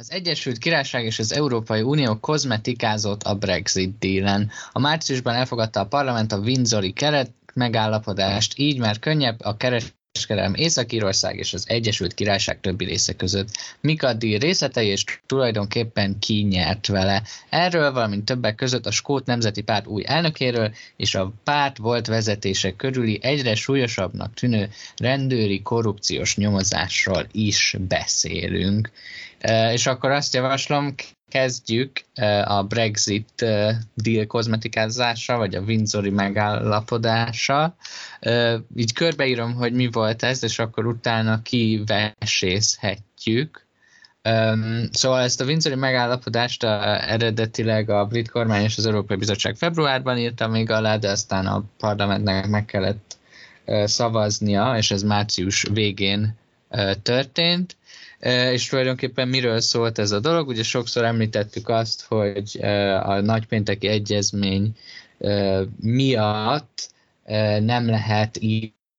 Az Egyesült Királyság és az Európai Unió kozmetikázott a Brexit dílen. A márciusban elfogadta a parlament a Windsori keret megállapodást, így már könnyebb a kereskedelem Észak-Írország és az Egyesült Királyság többi része között. Mik a díj részletei és tulajdonképpen ki nyert vele. Erről, valamint többek között a Skót Nemzeti Párt új elnökéről és a párt volt vezetése körüli egyre súlyosabbnak tűnő rendőri korrupciós nyomozásról is beszélünk. És akkor azt javaslom, kezdjük a Brexit deal kozmetikázása, vagy a Windsori megállapodása. Így körbeírom, hogy mi volt ez, és akkor utána kivesészhetjük. Szóval ezt a Windsori megállapodást eredetileg a brit kormány és az Európai Bizottság februárban írta még alá, de aztán a parlamentnek meg kellett szavaznia, és ez március végén történt és tulajdonképpen miről szólt ez a dolog? Ugye sokszor említettük azt, hogy a nagypénteki egyezmény miatt nem lehet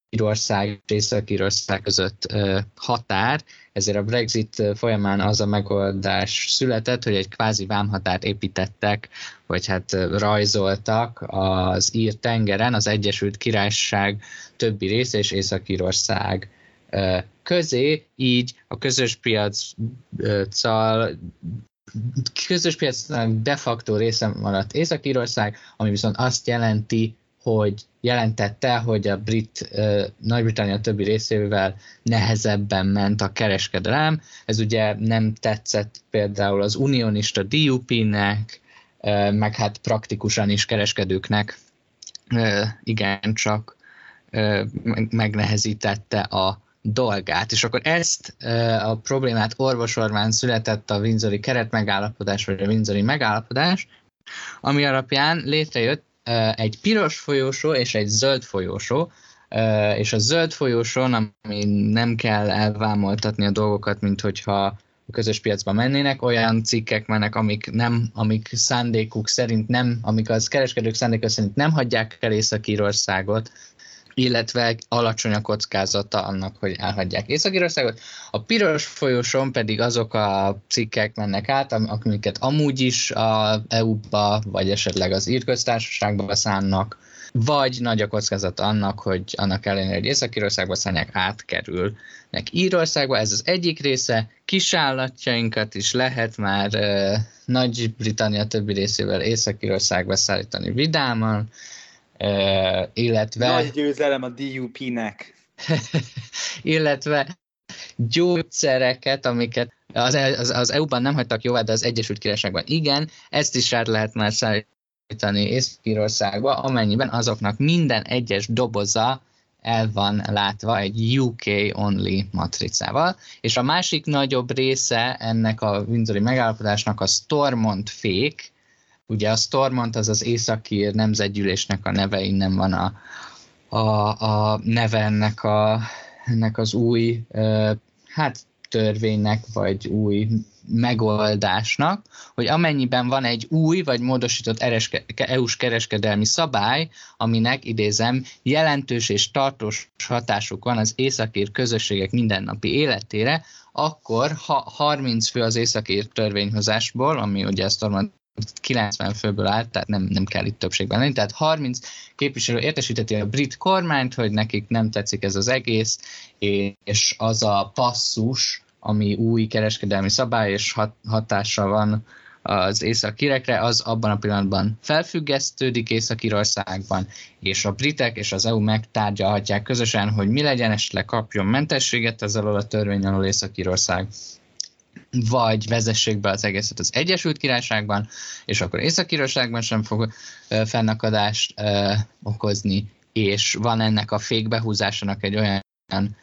Írország és Észak-Írország között határ, ezért a Brexit folyamán az a megoldás született, hogy egy kvázi vámhatárt építettek, vagy hát rajzoltak az ír tengeren, az Egyesült Királyság többi része és Észak-Írország közé, így a közös piaccal közös piacnak de facto része maradt Észak-Írország, ami viszont azt jelenti, hogy jelentette, hogy a brit, Nagy-Britannia többi részével nehezebben ment a kereskedelem. Ez ugye nem tetszett például az unionista DUP-nek, meg hát praktikusan is kereskedőknek uh, igencsak megnehezítette a dolgát. És akkor ezt a problémát orvosolván született a Windsori keretmegállapodás, vagy a Windsori megállapodás, ami alapján létrejött egy piros folyósó és egy zöld folyósó, és a zöld folyósón, ami nem kell elvámoltatni a dolgokat, mint hogyha a közös piacba mennének, olyan cikkek mennek, amik, nem, amik szándékuk szerint nem, amik az kereskedők szándékuk szerint nem hagyják el Észak-Írországot, illetve alacsony a kockázata annak, hogy elhagyják Észak-Írországot. A piros folyosón pedig azok a cikkek mennek át, amiket amúgy is a EU-ba, vagy esetleg az írköztársaságba szánnak, vagy nagy a kockázat annak, hogy annak ellenére, hogy Észak-Írországba szállják, átkerülnek Írországba. Ez az egyik része. Kisállatjainkat is lehet már uh, Nagy-Britannia többi részével Észak-Írországba szállítani vidáman, Illetve... Nagy győzelem a DUP-nek. illetve gyógyszereket, amiket az, az, az EU-ban nem hagytak jóvá, de az Egyesült Királyságban igen, ezt is át lehet már szállítani Észak-Írországba, amennyiben azoknak minden egyes doboza el van látva egy UK-only matricával, és a másik nagyobb része ennek a Windsori megállapodásnak a Stormont fék, Ugye a Stormont az az Északír nemzetgyűlésnek a neve, innen van a, a, a neve ennek, a, ennek az új, hát törvénynek, vagy új megoldásnak, hogy amennyiben van egy új vagy módosított EU-s kereskedelmi szabály, aminek, idézem, jelentős és tartós hatásuk van az északír közösségek mindennapi életére, akkor ha 30 fő az északír törvényhozásból, ami ugye ezt 90 főből állt, tehát nem, nem kell itt többségben lenni. Tehát 30 képviselő értesíteti a brit kormányt, hogy nekik nem tetszik ez az egész, és az a passzus, ami új kereskedelmi szabály és hat, hatása van az észak-kirekre, az abban a pillanatban felfüggesztődik Észak-Írországban, és a britek és az EU megtárgyalhatják közösen, hogy mi legyen, esetleg kapjon mentességet ezzel a törvény alól Észak-Írország, vagy vezessék be az egészet az Egyesült Királyságban, és akkor Észak-Írországban sem fog fennakadást okozni, és van ennek a fékbehúzásának egy olyan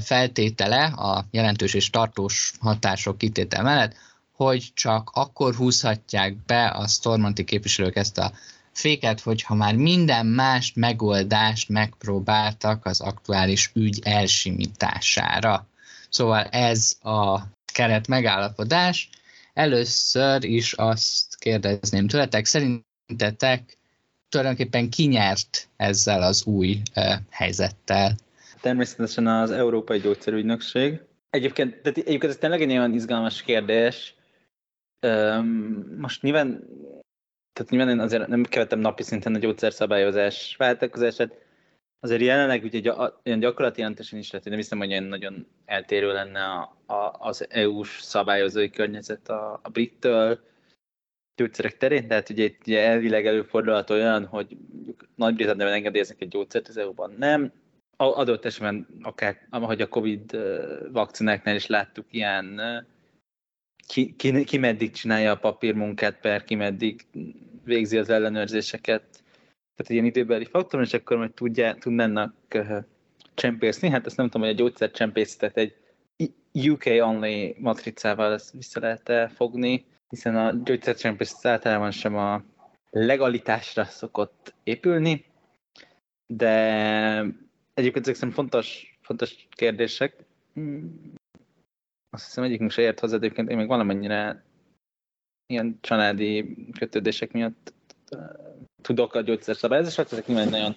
feltétele a jelentős és tartós hatások kitétel mellett, hogy csak akkor húzhatják be a Stormonti képviselők ezt a féket, hogyha már minden más megoldást megpróbáltak az aktuális ügy elsimítására. Szóval ez a keret megállapodás. Először is azt kérdezném tőletek, szerintetek tulajdonképpen kinyert ezzel az új helyzettel? Természetesen az Európai Gyógyszerügynökség, Egyébként, de egyébként ez tényleg egy nagyon izgalmas kérdés. most nyilván, tehát nyilván én azért nem követem napi szinten a gyógyszerszabályozás váltakozását, azért jelenleg ugye gy- olyan gyakorlati jelentősen is lehet, hogy nem hiszem, hogy olyan nagyon eltérő lenne a, a, az EU-s szabályozói környezet a, a brittől gyógyszerek terén, tehát ugye, ugye elvileg előfordulhat olyan, hogy Nagy-Britanniában engedélyeznek egy gyógyszert, az EU-ban nem, adott esetben akár, ahogy a Covid vakcináknál is láttuk, ilyen ki, ki, ki meddig csinálja a papírmunkát, per ki meddig végzi az ellenőrzéseket. Tehát ilyen időbeli faktor, és akkor majd tudja, tudnának uh, csempészni. Hát ezt nem tudom, hogy a gyógyszer csempészetet egy UK-only matricával ezt vissza lehet -e fogni, hiszen a gyógyszercsempészet általában sem a legalitásra szokott épülni, de Egyébként ezek szerintem fontos, fontos kérdések. Azt hiszem egyikünk se ért hozzá, egyébként én még valamennyire ilyen családi kötődések miatt tudok a gyógyszerszabályozásról, ezek nyilván nagyon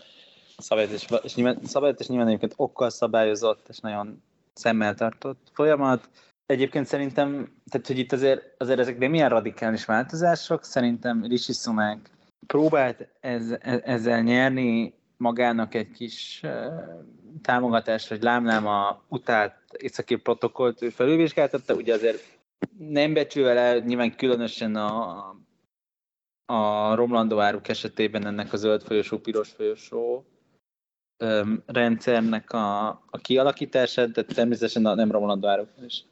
szabályozás, és nyilván, szabályozás, és nyilván egyébként okkal szabályozott, és nagyon szemmel tartott folyamat. Egyébként szerintem, tehát hogy itt azért, azért ezek nem ilyen radikális változások, szerintem Rishi Sunak próbált ez, e, ezzel nyerni magának egy kis támogatást, hogy lámlám a utált északi protokollt ő felülvizsgáltatta, ugye azért nem becsülve el nyilván különösen a, a romlandó áruk esetében ennek a zöld folyosó, piros folyosó öm, rendszernek a, a kialakítását, de természetesen a nem romlandó áruk is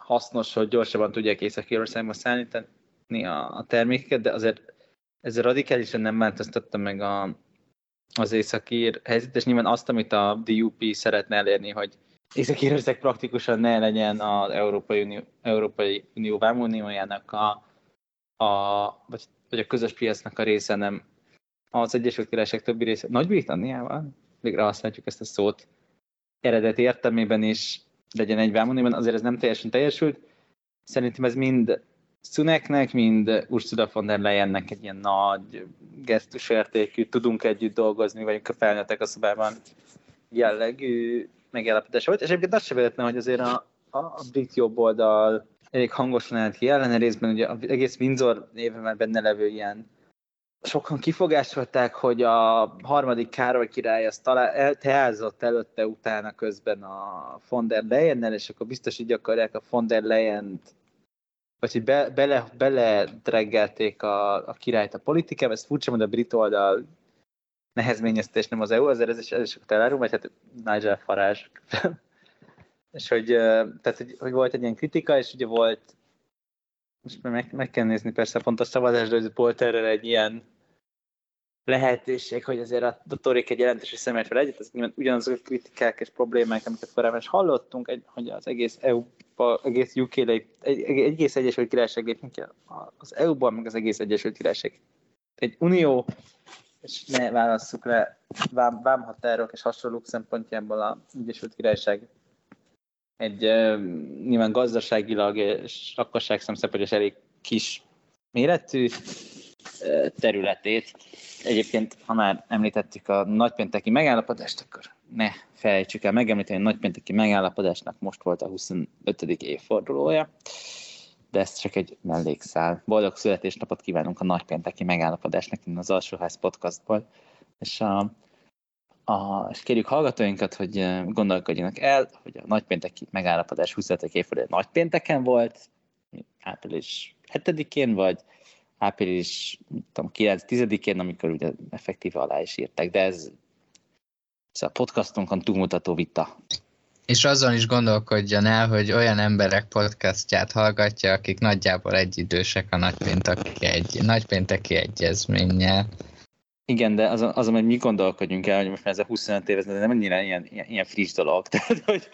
hasznos, hogy gyorsabban tudják Észak-Írországba szállítani a, a termékeket, de azért ez radikálisan nem változtatta meg a, az északír helyzet, és nyilván azt, amit a DUP szeretne elérni, hogy Észak-Írország praktikusan ne legyen az Európai Unió, Európai Unió vámuniójának a, a, vagy, vagy a közös piacnak a része, nem az Egyesült Királyság többi része. Nagy-Britanniával, végre használjuk ezt a szót, eredeti értelmében is legyen egy vámunióban, azért ez nem teljesen teljesült. Szerintem ez mind Szuneknek, mind Ursula von der Leyennek egy ilyen nagy gesztusértékű, tudunk együtt dolgozni, vagyunk a felnőttek a szobában jellegű megállapodása volt, és egyébként azt sem véletlen, hogy azért a, a, a brit jobb oldal elég hangosan állt ki ellene részben, ugye az egész Windsor néven már benne levő ilyen sokan kifogásolták, hogy a harmadik Károly király azt talál, el, teázott előtte utána közben a von der Leyennel, és akkor biztos így akarják a von der Leyen-t vagy hogy be, bele, bele dreggelték a, a királyt a politikába, ez furcsa, hogy a brit oldal nehezményezte, és nem az EU, azért ez is, ez is elárum, vagy hát Nigel Farage. És hogy, tehát, hogy, hogy, volt egy ilyen kritika, és ugye volt, most meg, meg kell nézni persze pontos szavazást, de volt erre egy ilyen lehetőség, hogy azért a, a torik egy jelentős szemért fel egyet, ez nyilván ugyanazok a kritikák és problémák, amiket korábban is hallottunk, egy, hogy az egész EU egész UK lép, egy, egész Egyesült Királyság lépünk ki az EU-ban, meg az egész Egyesült Királyság. Egy unió, és ne válasszuk le vám, vámhatárok és hasonlók szempontjából az Egyesült Királyság egy uh, nyilván gazdaságilag és lakosság szempontjából is elég kis méretű területét. Egyébként, ha már említettük a nagypénteki megállapodást, akkor ne felejtsük el megemlíteni, a nagypénteki megállapodásnak most volt a 25. évfordulója, de ez csak egy mellékszál. Boldog születésnapot kívánunk a nagypénteki megállapodásnak innen az Alsóház podcastból, és, a, a, és kérjük hallgatóinkat, hogy gondolkodjanak el, hogy a nagypénteki megállapodás 25. évfordulója nagypénteken volt, április 7-én, vagy április 9-10-én, amikor ugye effektíve alá is írták, de ez a podcastunkon túlmutató vita. És azon is gondolkodjon el, hogy olyan emberek podcastját hallgatja, akik nagyjából egyidősek a nagypénteki, egy, nagypénteki egyezménnyel. Igen, de azon, azon, hogy mi gondolkodjunk el, hogy most már ez a 25 év, ez nem annyira ilyen, ilyen, ilyen friss dolog. Tehát, hogy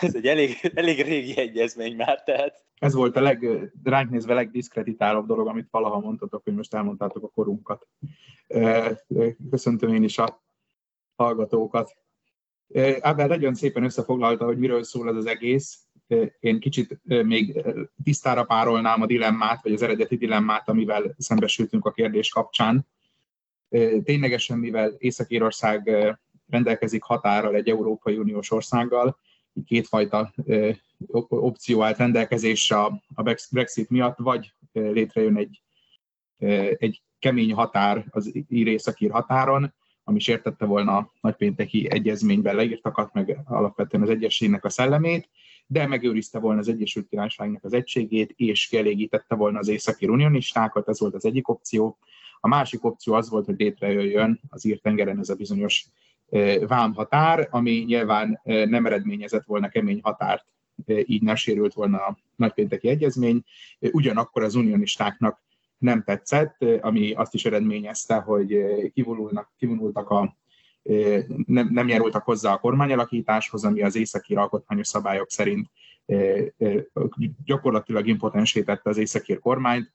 ez egy elég, elég régi egyezmény már, tehát. Ez volt a leg, ránk nézve legdiszkreditálóbb dolog, amit valaha mondtatok, hogy most elmondtátok a korunkat. Köszöntöm én is a hallgatókat. Ábel nagyon szépen összefoglalta, hogy miről szól ez az egész. Én kicsit még tisztára párolnám a dilemmát, vagy az eredeti dilemmát, amivel szembesültünk a kérdés kapcsán. Ténylegesen, mivel Észak-Írország rendelkezik határral egy Európai Uniós országgal, kétfajta opció állt rendelkezésre a Brexit miatt, vagy létrejön egy, egy kemény határ az ír-északír határon, ami sértette volna a nagypénteki egyezményben leírtakat, meg alapvetően az egyességnek a szellemét, de megőrizte volna az Egyesült Királyságnak az egységét, és kielégítette volna az északi unionistákat, ez volt az egyik opció. A másik opció az volt, hogy létrejöjjön az ír-tengeren ez a bizonyos vámhatár, ami nyilván nem eredményezett volna kemény határt, így ne sérült volna a nagypénteki egyezmény. Ugyanakkor az unionistáknak nem tetszett, ami azt is eredményezte, hogy kivonulnak, kivonultak a nem, nem járultak hozzá a kormányalakításhoz, ami az északi alkotmányos szabályok szerint gyakorlatilag impotensítette az északír kormányt.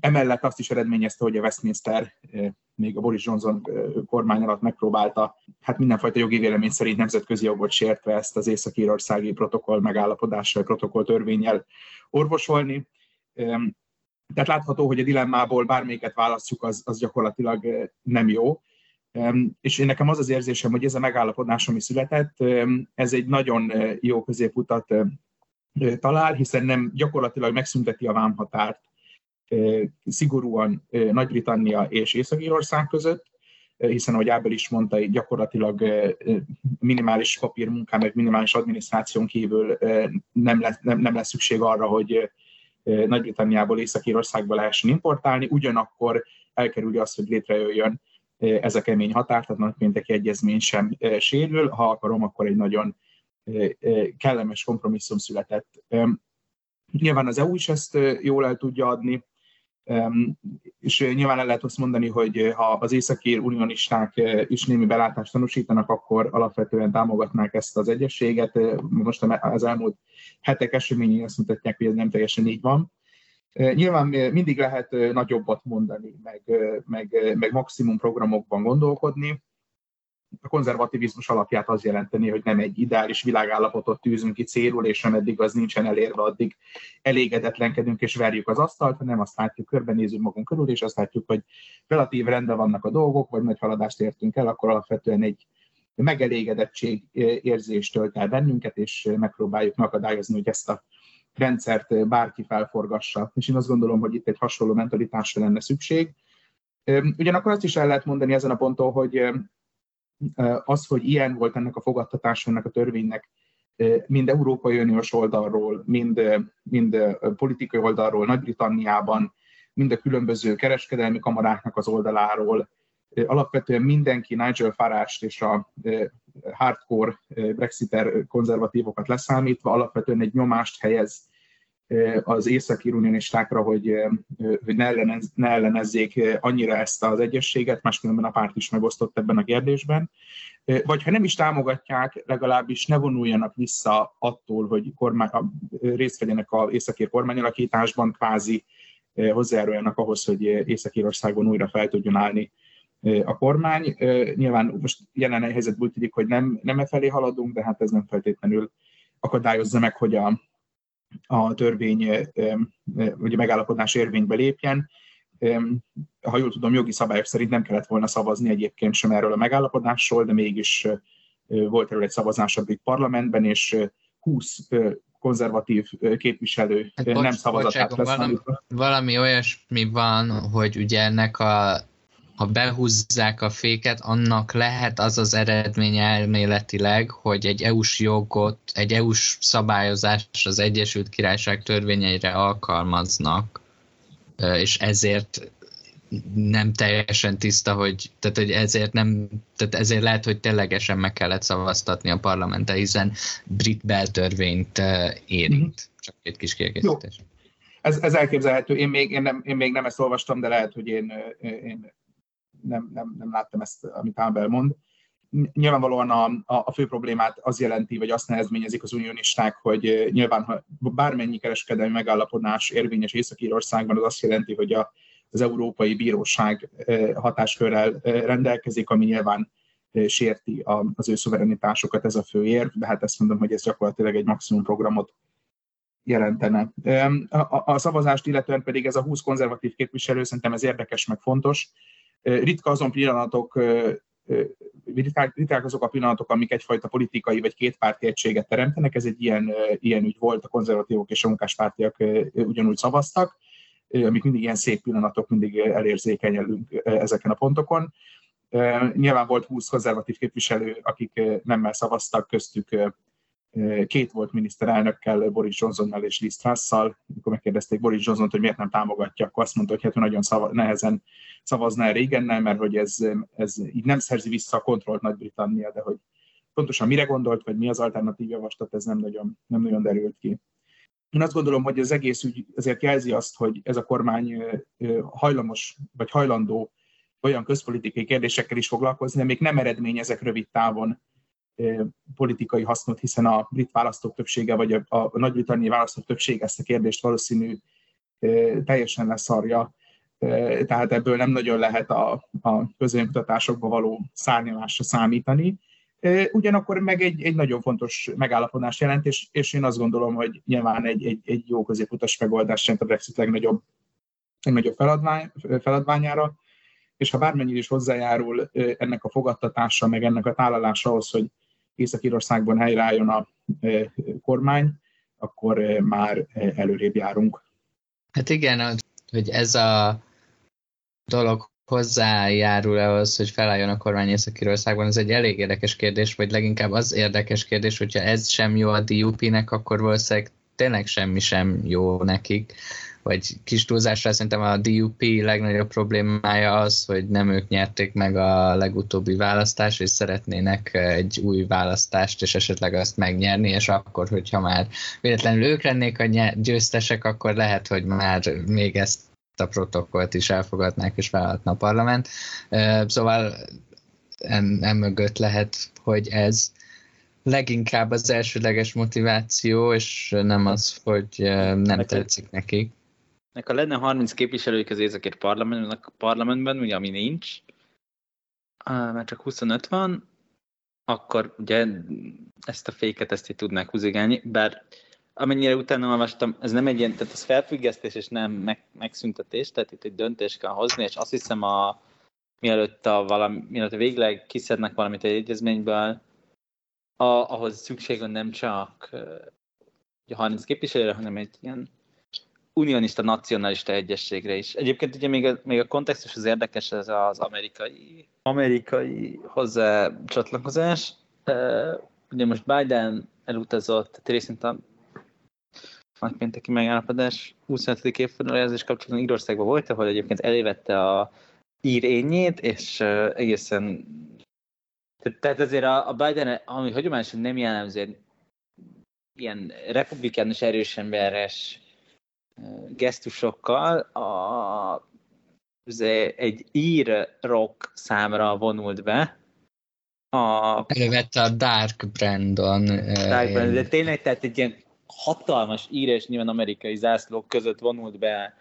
Emellett azt is eredményezte, hogy a Westminster még a Boris Johnson kormány alatt megpróbálta, hát mindenfajta jogi vélemény szerint nemzetközi jogot sértve ezt az észak-írországi protokoll megállapodással, protokoll törvényel orvosolni. Tehát látható, hogy a dilemmából bármelyiket választjuk, az, az gyakorlatilag nem jó. És én nekem az az érzésem, hogy ez a megállapodás, ami született, ez egy nagyon jó középutat talál, hiszen nem gyakorlatilag megszünteti a vámhatárt szigorúan Nagy-Britannia és Észak-Írország között, hiszen ahogy Ábel is mondta, gyakorlatilag minimális papírmunkán, meg minimális adminisztráción kívül nem lesz, nem, nem lesz szükség arra, hogy Nagy-Britanniából Észak-Írországba lehessen importálni, ugyanakkor elkerülni azt, hogy létrejöjjön ez a kemény határ, tehát nagypénteki egyezmény sem sérül, ha akarom, akkor egy nagyon kellemes kompromisszum született. Nyilván az EU is ezt jól el tudja adni, és nyilván el lehet azt mondani, hogy ha az északír unionisták is némi belátást tanúsítanak, akkor alapvetően támogatnák ezt az egyességet. Most az elmúlt hetek eseményei azt mutatják, hogy ez nem teljesen így van. Nyilván mindig lehet nagyobbat mondani, meg, meg, meg maximum programokban gondolkodni. A konzervativizmus alapját az jelenteni, hogy nem egy ideális világállapotot tűzünk ki célul, és ameddig az nincsen elérve, addig elégedetlenkedünk és verjük az asztalt, hanem azt látjuk, körbenézünk magunk körül, és azt látjuk, hogy relatív rendben vannak a dolgok, vagy nagy haladást értünk el, akkor alapvetően egy megelégedettség érzést tölt el bennünket, és megpróbáljuk megakadályozni, hogy ezt a rendszert bárki felforgassa. És én azt gondolom, hogy itt egy hasonló mentalitásra lenne szükség. Ugyanakkor azt is el lehet mondani ezen a ponton, hogy az, hogy ilyen volt ennek a fogadtatása, ennek a törvénynek, mind Európai Uniós oldalról, mind, mind politikai oldalról, Nagy-Britanniában, mind a különböző kereskedelmi kamaráknak az oldaláról, alapvetően mindenki Nigel farage és a hardcore brexiter konzervatívokat leszámítva alapvetően egy nyomást helyez az északi unionistákra, hogy, hogy ne, ellenez, ne ellenezzék annyira ezt az egyességet, máskülönben a párt is megosztott ebben a kérdésben. Vagy ha nem is támogatják, legalábbis ne vonuljanak vissza attól, hogy kormány, részt vegyenek az északír kormányalakításban, kvázi hozzájáruljanak ahhoz, hogy Észak-Írországban újra fel tudjon állni a kormány. Nyilván most jelen helyzetből tudik, hogy nem, nem e felé haladunk, de hát ez nem feltétlenül akadályozza meg, hogy a, a törvény, vagy a megállapodás érvénybe lépjen. Ha jól tudom, jogi szabályok szerint nem kellett volna szavazni egyébként sem erről a megállapodásról, de mégis volt erről egy szavazás a brit parlamentben, és 20 konzervatív képviselő hát, nem szavazatát valami, valami olyasmi van, hogy ugye ennek a ha behúzzák a féket, annak lehet az az eredmény elméletileg, hogy egy EU-s jogot, egy EU-s szabályozást az Egyesült Királyság törvényeire alkalmaznak, és ezért nem teljesen tiszta, hogy, tehát, hogy ezért nem, tehát ezért lehet, hogy ténylegesen meg kellett szavaztatni a parlamentet, hiszen brit beltörvényt érint. Mm-hmm. Csak egy kis kiegészítés. Jó. Ez, ez elképzelhető. Én még, én, nem, én még nem ezt olvastam, de lehet, hogy én, én nem, nem, nem láttam ezt, amit Ábel mond. Nyilvánvalóan a, a, a fő problémát az jelenti, vagy azt nehezményezik az unionisták, hogy nyilván, ha bármennyi kereskedelmi megállapodás érvényes Észak-Írországban, az azt jelenti, hogy a, az Európai Bíróság hatáskörrel rendelkezik, ami nyilván sérti az ő szuverenitásokat, ez a fő érv, de hát ezt mondom, hogy ez gyakorlatilag egy maximum programot jelentene. A, a szavazást illetően pedig ez a 20 konzervatív képviselő, szerintem ez érdekes, meg fontos, Ritka azon pillanatok riták azok a pillanatok, amik egyfajta politikai vagy kétpárti egységet teremtenek. Ez egy ilyen, ilyen ügy volt, a konzervatívok és a munkáspártiak ugyanúgy szavaztak, amik mindig ilyen szép pillanatok, mindig elérzékenyelünk ezeken a pontokon. Nyilván volt 20 konzervatív képviselő, akik nemmel szavaztak, köztük két volt miniszterelnökkel, Boris Johnsonnal és Liz Truss-szal. Amikor megkérdezték Boris Johnson hogy miért nem támogatja, akkor azt mondta, hogy hát nagyon szava, nehezen szavazna erre igennel, mert hogy ez, ez így nem szerzi vissza a kontrollt Nagy-Britannia, de hogy pontosan mire gondolt, vagy mi az alternatív javaslat, ez nem nagyon, nem nagyon derült ki. Én azt gondolom, hogy az egész ügy azért jelzi azt, hogy ez a kormány hajlamos, vagy hajlandó olyan közpolitikai kérdésekkel is foglalkozni, még nem eredményezek rövid távon politikai hasznot, hiszen a brit választók többsége, vagy a, a nagy-britanniai választók többsége ezt a kérdést valószínű teljesen leszarja. Tehát ebből nem nagyon lehet a, a közönkutatásokba való szárnyalásra számítani. Ugyanakkor meg egy, egy nagyon fontos megállapodás jelent, és, és én azt gondolom, hogy nyilván egy, egy, egy jó középutas megoldás jelent a Brexit legnagyobb, legnagyobb feladvány, feladványára, és ha bármennyire is hozzájárul ennek a fogadtatása, meg ennek a tálalása ahhoz, hogy Észak-Írországban helyreálljon a kormány, akkor már előrébb járunk. Hát igen, hogy ez a dolog hozzájárul -e ahhoz, hogy felálljon a kormány Észak-Írországban, ez egy elég érdekes kérdés, vagy leginkább az érdekes kérdés, hogyha ez sem jó a DUP-nek, akkor valószínűleg tényleg semmi sem jó nekik vagy kis túlzásra szerintem a DUP legnagyobb problémája az, hogy nem ők nyerték meg a legutóbbi választást, és szeretnének egy új választást, és esetleg azt megnyerni, és akkor, hogyha már véletlenül ők lennék a győztesek, akkor lehet, hogy már még ezt a protokollt is elfogadnák, és vállalhatna a parlament. Szóval emögött lehet, hogy ez leginkább az elsődleges motiváció, és nem az, hogy nem tetszik nekik ha lenne 30 képviselők az északért parlamentben, parlamentben, ugye ami nincs, mert csak 25 van, akkor ugye ezt a féket ezt így tudnák húzigálni, bár amennyire utána olvastam, ez nem egy ilyen, tehát ez felfüggesztés és nem meg, megszüntetés, tehát itt egy döntést kell hozni, és azt hiszem a, mielőtt, a valami, mielőtt végleg kiszednek valamit egy egyezményből, a, ahhoz szükség van nem csak a 30 képviselőre, hanem egy ilyen unionista, nacionalista egyességre is. Egyébként ugye még a, még a kontextus az érdekes, ez az amerikai, amerikai hozzá csatlakozás. Ugye most Biden elutazott, részint a nagypénteki megállapodás 25. évfordulójázás kapcsolatban Írországban volt, ahol egyébként elévette a ír és uh, tehát azért a, a Biden, ami hagyományosan nem jellemző, ilyen republikánus erősemberes gesztusokkal a, egy ír rock számra vonult be. A, Elővette a Dark Brandon. Dark Brandon, de tényleg tehát egy ilyen hatalmas ír és nyilván amerikai zászlók között vonult be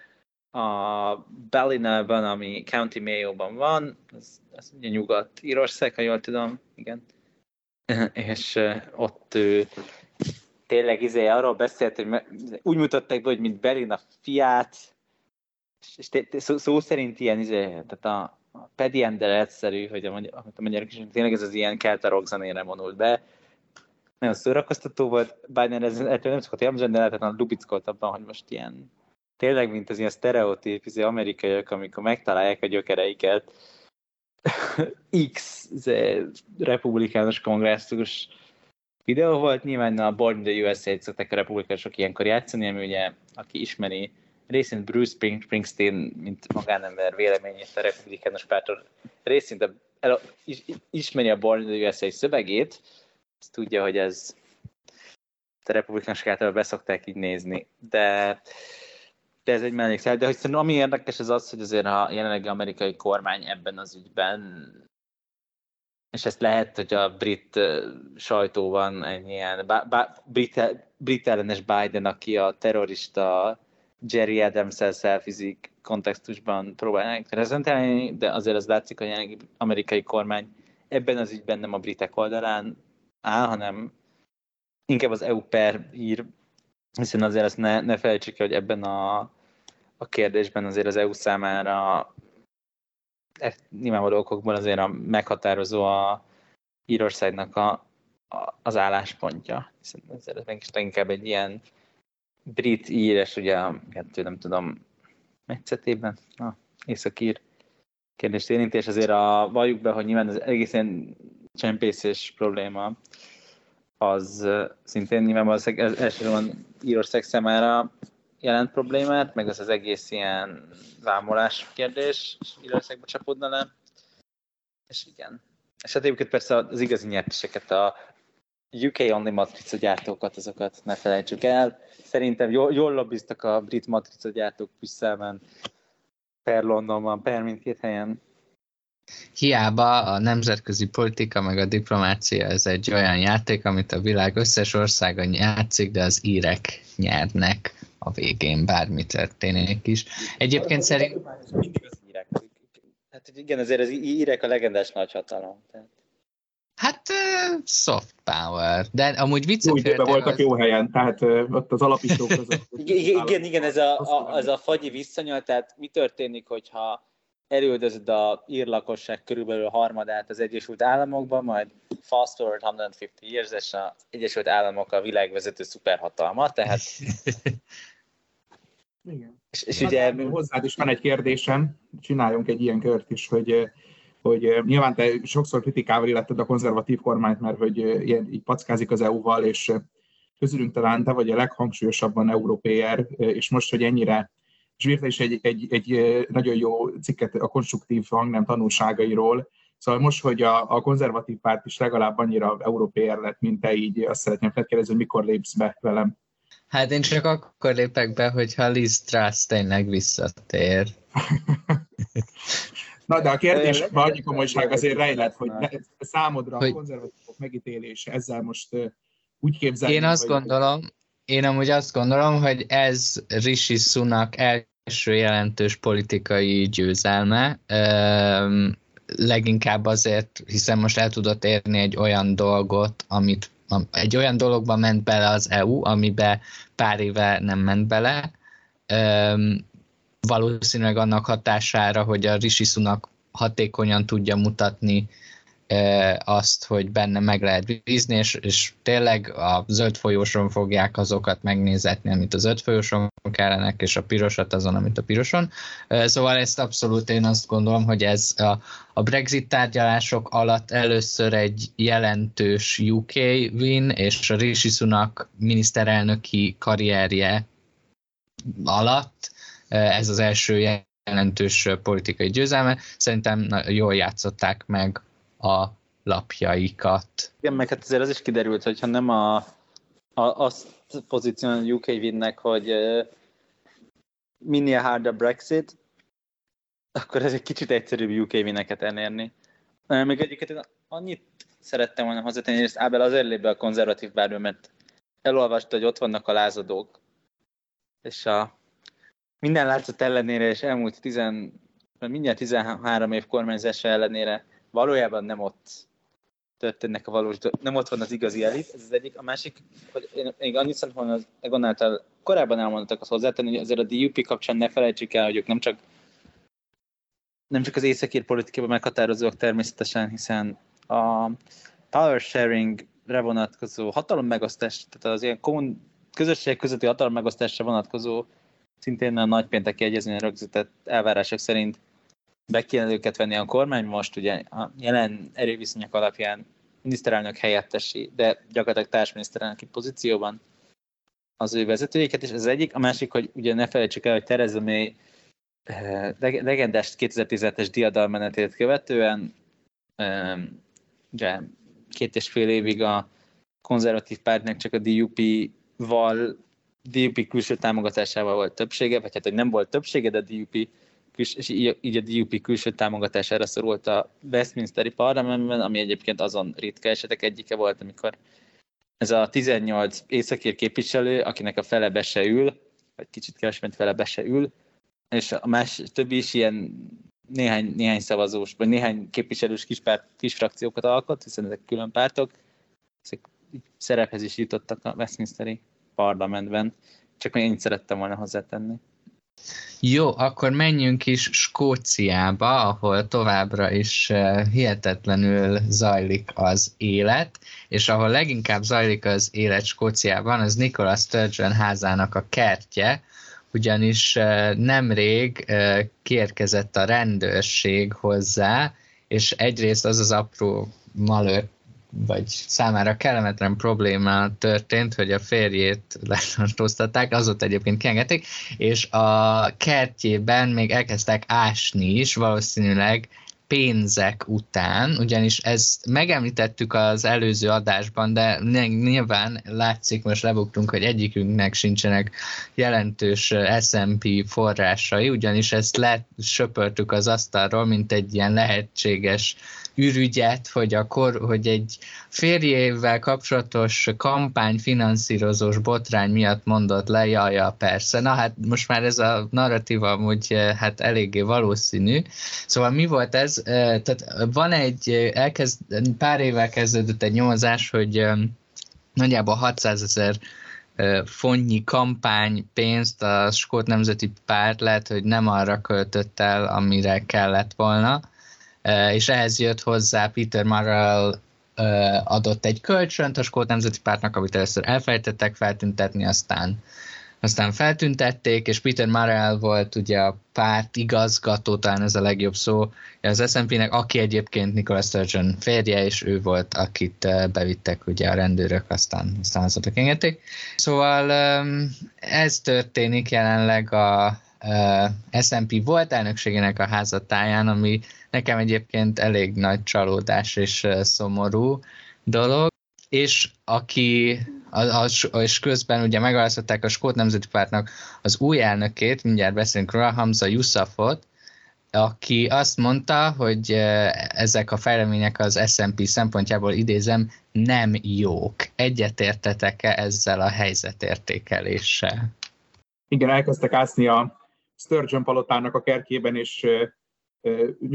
a Ballinelben, ami County Mayo-ban van, ez, ez ugye Nyugat-Írország, ha jól tudom, igen. és ott ő tényleg izé arról beszélt, hogy úgy mutatták be, hogy mint Berlin a fiát, és szó, szerint ilyen izé, tehát a, a Paddy Ender egyszerű, hogy a, magyar, a magyarok is tényleg ez az ilyen kelta rockzenére vonult be. Nagyon szórakoztató volt, Biden ez nem szokott jelmezni, de lehetetlen lubickolt abban, hogy most ilyen tényleg, mint az ilyen sztereotíp izé, amerikaiak, amikor megtalálják a gyökereiket, X izé, republikánus kongresszus videó volt, nyilván a Born in the USA-t szokták a republikánusok ilyenkor játszani, ami ugye, aki ismeri, részint Bruce Springsteen, mint magánember véleményét a republikánus pártól, részint a, el, is, ismeri a Born in the USA szövegét, azt tudja, hogy ez a republikánusok által beszokták így nézni, de de ez egy mellékszál. De hogy szerintem ami érdekes az az, hogy azért a jelenlegi amerikai kormány ebben az ügyben és ezt lehet, hogy a brit sajtóban egy ilyen brit, brit ellenes Biden, aki a terrorista Jerry Adams-el szelfizik kontextusban próbálják prezentálni, de azért az látszik, hogy a amerikai kormány ebben az ügyben nem a britek oldalán áll, hanem inkább az EU per ír, hiszen azért ezt ne, ne felejtsük hogy ebben a, a kérdésben azért az EU számára nyilvánvaló okokból azért a meghatározó a Írországnak a, a, az álláspontja. Hiszen ez meg is inkább egy ilyen brit íres, ugye kettő, nem tudom, metszetében, a északír kérdést érinti, és azért a, valljuk be, hogy nyilván az egészen csempészés probléma az szintén nyilván valószínűleg elsősorban Írország számára jelent problémát, meg az az egész ilyen vámolás kérdés Írországba csapódna le. És igen. És hát egyébként persze az igazi nyerteseket, a UK only matrica gyártókat, azokat ne felejtsük el. Szerintem jól, jól lobbiztak a brit matrica gyártók Brüsszelben, per Londonban, per mindkét helyen. Hiába a nemzetközi politika meg a diplomácia ez egy olyan játék, amit a világ összes országa játszik, de az írek nyernek a végén, bármi történik is. Egyébként szerint... Hát igen, azért az írek a legendás nagyhatalom. Tehát... Hát soft power, de amúgy viccet Úgy voltak az... jó helyen, tehát ott az alapítók között. igen, igen, igen, ez a, a, az a fagyi visszanyal, tehát mi történik, hogyha elüldözöd a ír lakosság körülbelül a harmadát az Egyesült Államokban, majd fast forward 150 years, és az Egyesült Államok a világvezető szuperhatalma, tehát... Igen. És, és ugye... Hozzád is van egy kérdésem, csináljunk egy ilyen kört is, hogy hogy nyilván te sokszor kritikával illetted a konzervatív kormányt, mert hogy ilyen, így packázik az EU-val, és közülünk talán te vagy a leghangsúlyosabban európér, és most, hogy ennyire és írta is egy, egy, egy nagyon jó cikket a konstruktív hangnem tanulságairól, Szóval most, hogy a, a konzervatív párt is legalább annyira európér lett, mint te így, azt szeretném megkérdezni, hogy mikor lépsz be velem. Hát én csak akkor lépek be, hogyha Liz Truss tényleg visszatér. Na, de a kérdés, annyi komolyság azért rejlett, hogy számodra a konzervatívok megítélése ezzel most úgy képzelni, Én azt hogy... gondolom, én amúgy azt gondolom, hogy ez Rishi Sunak első jelentős politikai győzelme, leginkább azért, hiszen most el tudott érni egy olyan dolgot, amit egy olyan dologba ment bele az EU, amibe pár éve nem ment bele, valószínűleg annak hatására, hogy a Rishi Sunak hatékonyan tudja mutatni azt, hogy benne meg lehet bízni, és, és tényleg a zöld folyóson fogják azokat megnézetni, amit a zöld folyóson kellenek, és a pirosat azon, amit a piroson. Szóval ezt abszolút én azt gondolom, hogy ez a, a Brexit tárgyalások alatt először egy jelentős UK win, és a Rishi Sunak miniszterelnöki karrierje alatt ez az első jelentős politikai győzelme. Szerintem jól játszották meg a lapjaikat. Igen, meg hát azért az is kiderült, hogyha nem a, a azt pozícionál a UK vinnek, hogy minél hard a Brexit, akkor ez egy kicsit egyszerűbb UK vineket elérni. Még egyébként annyit szerettem volna hozzátenni, hogy ezt Ábel azért lép be a konzervatív bárba, mert elolvasta, hogy ott vannak a lázadók, és a minden látszat ellenére, és elmúlt tizen, mindjárt 13 év kormányzása ellenére valójában nem ott történnek a valós, nem ott van az igazi elit, ez az egyik. A másik, hogy én még annyit szeretném volna az Egon által korábban elmondtak azt hozzátenni, hogy azért a DUP kapcsán ne felejtsük el, hogy ők nem csak nem csak az északír politikában meghatározóak természetesen, hiszen a power sharing-re vonatkozó hatalom megosztás, tehát az ilyen kommun, közösség közötti hatalom megosztásra vonatkozó szintén a nagypénteki egyezményen rögzített elvárások szerint be kéne őket venni a kormány, most ugye a jelen erőviszonyok alapján miniszterelnök helyettesi, de gyakorlatilag társminiszterelnöki pozícióban az ő vezetőjéket, és ez egyik. A másik, hogy ugye ne felejtsük el, hogy Theresa May eh, legendás 2017-es diadalmenetét követően ugye két és fél évig a konzervatív pártnak csak a DUP-val, DUP külső támogatásával volt többsége, vagy hát, hogy nem volt többsége, de a DUP és így a DUP külső támogatására szorult a Westminsteri parlamentben, ami egyébként azon ritka esetek egyike volt, amikor ez a 18 északír képviselő, akinek a fele be se ül, vagy kicsit kevesebb, fele be se ül, és a más többi is ilyen néhány, néhány szavazós, vagy néhány képviselős kis, párt, kis frakciókat alkot, hiszen ezek külön pártok, ezek szerephez is jutottak a Westminsteri parlamentben. Csak még ennyit szerettem volna hozzátenni. Jó, akkor menjünk is Skóciába, ahol továbbra is eh, hihetetlenül zajlik az élet, és ahol leginkább zajlik az élet Skóciában, az Nicola Sturgeon házának a kertje, ugyanis eh, nemrég eh, kérkezett a rendőrség hozzá, és egyrészt az az apró malőr vagy számára kellemetlen probléma történt, hogy a férjét letartóztatták, azóta egyébként kiengedték, és a kertjében még elkezdtek ásni is, valószínűleg pénzek után, ugyanis ezt megemlítettük az előző adásban, de nyilván látszik, most lebuktunk, hogy egyikünknek sincsenek jelentős S&P forrásai, ugyanis ezt lesöpörtük az asztalról, mint egy ilyen lehetséges ürügyet, hogy, a kor, hogy egy férjével kapcsolatos kampányfinanszírozós botrány miatt mondott le, jaja, persze. Na hát most már ez a narratíva amúgy hát eléggé valószínű. Szóval mi volt ez? Tehát van egy, elkezd, pár évvel kezdődött egy nyomozás, hogy nagyjából 600 ezer fontnyi kampánypénzt a Skót Nemzeti Párt lehet, hogy nem arra költött el, amire kellett volna, és ehhez jött hozzá Peter Marrell adott egy kölcsönt a Skót Nemzeti Pártnak, amit először elfelejtettek feltüntetni, aztán aztán feltüntették, és Peter Marrell volt ugye a párt igazgató, talán ez a legjobb szó, az SNP-nek, aki egyébként Nicola Sturgeon férje, és ő volt, akit bevittek ugye a rendőrök, aztán, aztán azok engedték. Szóval ez történik jelenleg a S&P volt elnökségének a házatáján, ami nekem egyébként elég nagy csalódás és szomorú dolog, és aki a, a, és közben ugye megválasztották a Skót Nemzeti Pártnak az új elnökét, mindjárt beszélünk róla, Hamza Yousafot, aki azt mondta, hogy ezek a fejlemények az S&P szempontjából idézem nem jók. Egyetértetek-e ezzel a helyzetértékeléssel? Igen, elkezdtek ászni a Sturgeon palotának a kerkében, és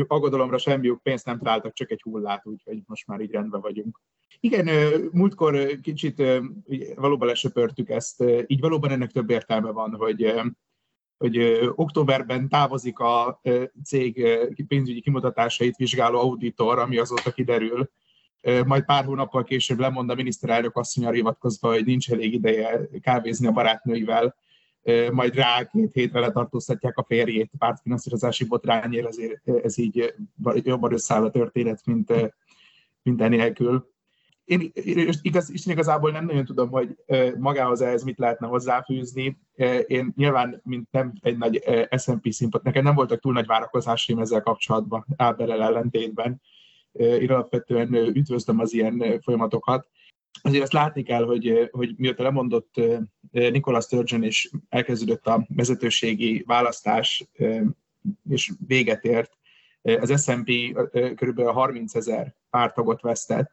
aggodalomra semmiük pénzt nem találtak, csak egy hullát, úgyhogy most már így rendben vagyunk. Igen, múltkor kicsit valóban lesöpörtük ezt, így valóban ennek több értelme van, hogy hogy októberben távozik a cég pénzügyi kimutatásait vizsgáló auditor, ami azóta kiderül, majd pár hónappal később lemond a miniszterelnök asszonyra hivatkozva, hogy nincs elég ideje kávézni a barátnőivel, majd rá két hétre letartóztatják a férjét pártfinanszírozási botrányért, ezért ez így jobban összeáll a történet, mint, mint enélkül. Én igaz, Isten igazából nem nagyon tudom, hogy magához ehhez mit lehetne hozzáfűzni. Én nyilván, mint nem egy nagy S&P színpad, nekem nem voltak túl nagy várakozásaim ezzel kapcsolatban, Áberrel ellentétben. Én alapvetően üdvözlöm az ilyen folyamatokat azért azt látni kell, hogy, hogy mióta lemondott Nikola Sturgeon és elkezdődött a vezetőségi választás és véget ért, az S&P kb. 30 ezer pártagot vesztett,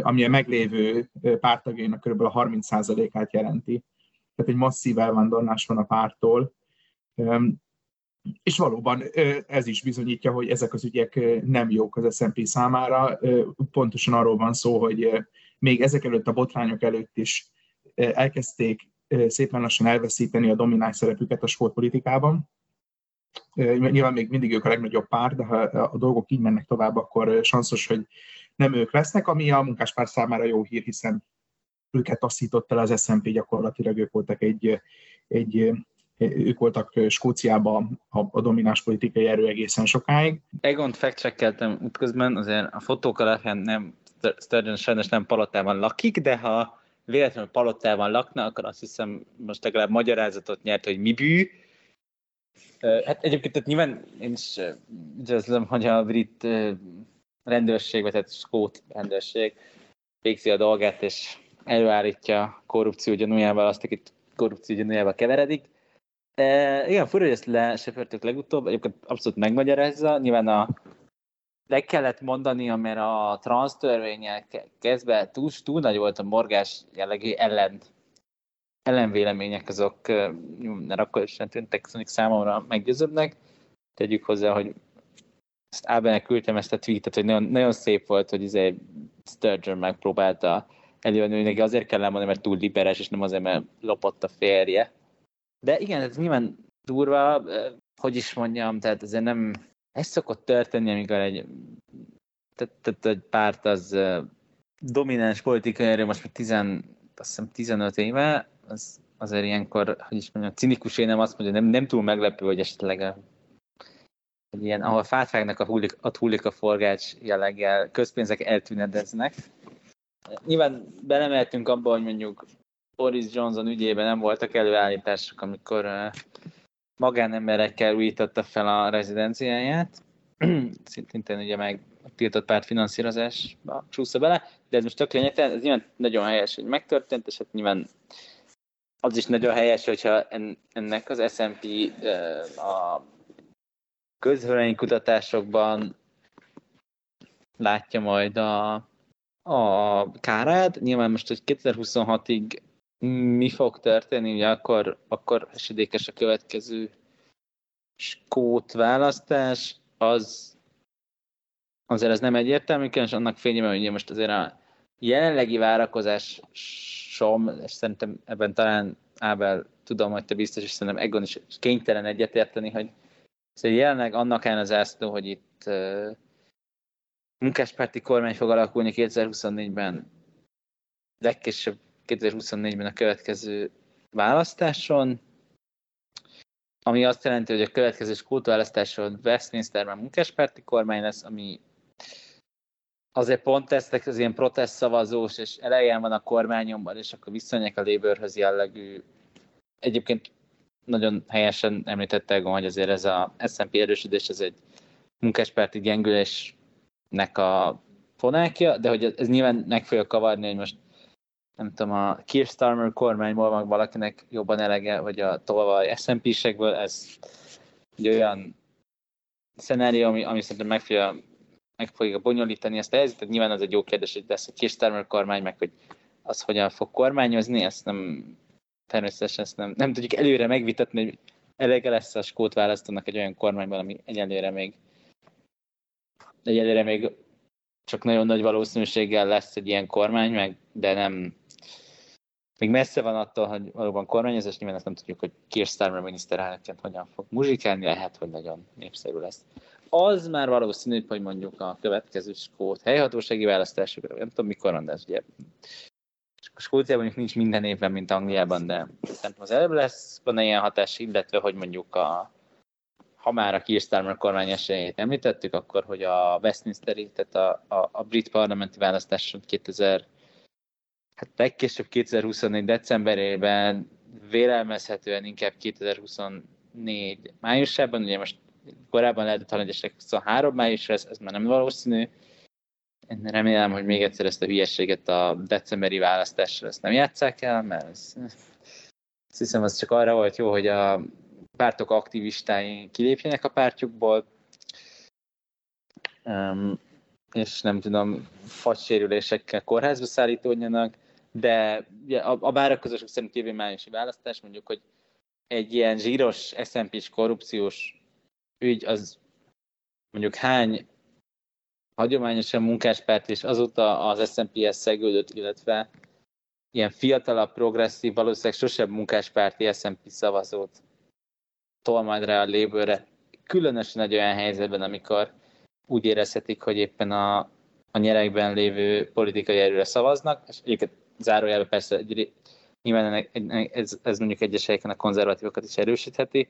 ami a meglévő pártagjainak kb. 30%-át jelenti. Tehát egy masszív elvándorlás van a pártól. És valóban ez is bizonyítja, hogy ezek az ügyek nem jók az S&P számára. Pontosan arról van szó, hogy még ezek előtt a botrányok előtt is elkezdték szépen lassan elveszíteni a domináns szerepüket a sportpolitikában. Nyilván még mindig ők a legnagyobb pár, de ha a dolgok így mennek tovább, akkor sanszos, hogy nem ők lesznek, ami a munkáspár számára jó hír, hiszen őket taszított el az SMP gyakorlatilag, ők voltak egy, egy ők voltak Skóciában a, a domináns politikai erő egészen sokáig. Egont fact útközben, azért a fotók alapján nem Sturgeon sajnos nem palotában lakik, de ha véletlenül palotában lakna, akkor azt hiszem most legalább magyarázatot nyert, hogy mi bű. Hát egyébként tehát nyilván én is üdvözlöm, hogy a brit rendőrség, vagy tehát skót rendőrség végzi a dolgát, és előállítja korrupció gyanújával azt, akit korrupció gyanújával keveredik. E, igen, fura, hogy ezt lesöpörtük legutóbb, egyébként abszolút megmagyarázza. Nyilván a le kellett mondani, mert a transz törvényel kezdve túl, túl nagy volt a morgás jellegű ellen, ellenvélemények, azok mert akkor is nem tűntek számomra meggyőzőbbnek. Tegyük hozzá, hogy ezt Ábenek küldtem ezt a tweetet, hogy nagyon, nagyon szép volt, hogy izé Sturgeon megpróbálta előadni, hogy neki azért kell elmondani, mert túl liberes, és nem azért, mert lopott a férje. De igen, ez nyilván durva, hogy is mondjam, tehát azért nem, ez szokott történni, amikor egy, tehát, egy párt az domináns politikai erő most már 10, azt hiszem 15 éve, az azért ilyenkor, hogy is mondjam, cinikus én nem azt mondja, nem, nem túl meglepő, hogy esetleg hogy ilyen, ahol fát vágnak a hullik, a hullik a forgács jelleggel, közpénzek eltűnedeznek. Nyilván belemeltünk abba, hogy mondjuk Boris Johnson ügyében nem voltak előállítások, amikor magánemberekkel újította fel a rezidenciáját. Szintén ugye meg a tiltott párt finanszírozásba csúszta bele, de ez most tök lényegtelen, ez nyilván nagyon helyes, hogy megtörtént, és hát nyilván az is nagyon helyes, hogyha ennek az S&P a közvéleménykutatásokban látja majd a, a kárát. Nyilván most, hogy 2026-ig mi fog történni, ugye akkor, akkor esedékes a következő skót választás, az azért ez nem egyértelmű, és annak fényében, hogy most azért a jelenlegi várakozásom, és szerintem ebben talán Ábel tudom, hogy te biztos, és szerintem Egon is kénytelen egyetérteni, hogy Szóval jelenleg annak áll az ászló, hogy itt uh, munkáspárti kormány fog alakulni 2024-ben, legkésőbb 2024-ben a következő választáson, ami azt jelenti, hogy a következő skótválasztáson Westminsterben munkáspárti kormány lesz, ami azért pont ezek az ilyen protest szavazós, és elején van a kormányomban, és akkor visszanyek a Labourhöz jellegű. Egyébként nagyon helyesen említette Egon, hogy azért ez a S&P erősödés, ez egy munkáspárti gyengülésnek a fonákja, de hogy ez nyilván meg fogja kavarni, hogy most nem tudom, a Keir Starmer kormányból van valakinek jobban elege, vagy a tolvaj SMP-sekből, ez egy olyan szenárió, ami, ami szerintem meg fogja, meg fogja bonyolítani ezt a helyzetet. Nyilván az egy jó kérdés, hogy lesz a Keir Starmer kormány, meg hogy az hogyan fog kormányozni, ezt nem természetesen ezt nem, nem tudjuk előre megvitatni, hogy elege lesz a skót választónak egy olyan kormányban, ami egyelőre még egyelőre még csak nagyon nagy valószínűséggel lesz egy ilyen kormány, meg, de nem még messze van attól, hogy valóban kormányozás, nyilván ezt nem tudjuk, hogy Keir Starmer miniszterelnökként hogyan fog muzsikálni, lehet, hogy nagyon népszerű lesz. Az már valószínű, hogy mondjuk a következő skót helyhatósági választásokra, nem tudom mikor van, de ez ugye a Skóciában mondjuk nincs minden évben, mint Angliában, de szerintem az előbb lesz van ilyen hatás, illetve hogy mondjuk a, ha már a Keir Starmer kormány esélyét említettük, akkor hogy a Westminsteri, tehát a, a, a brit parlamenti választáson 2000, hát legkésőbb 2024 decemberében vélelmezhetően inkább 2024 májusában, ugye most korábban lehetett hallani, hogy 23 májusra, ez, ez már nem valószínű, én remélem, hogy még egyszer ezt a hülyeséget a decemberi választásra ezt nem játsszák el, mert ez, azt hiszem, az csak arra volt jó, hogy a pártok aktivistái kilépjenek a pártjukból, um, és nem tudom, fagsérülésekkel kórházba szállítódjanak, de a, a várakozások szerint jövő májusi választás, mondjuk, hogy egy ilyen zsíros SMP-s korrupciós ügy, az mondjuk hány hagyományosan munkáspárt, és azóta az SZNP-hez szegődött, illetve ilyen fiatalabb, progresszív, valószínűleg sosem munkáspárti SZNP szavazót tol majd rá a lébőre. Különösen egy olyan helyzetben, amikor úgy érezhetik, hogy éppen a, a nyerekben lévő politikai erőre szavaznak, és egyébként zárójelben persze egy, nyilván ez, ez mondjuk egyes helyeken a konzervatívokat is erősítheti,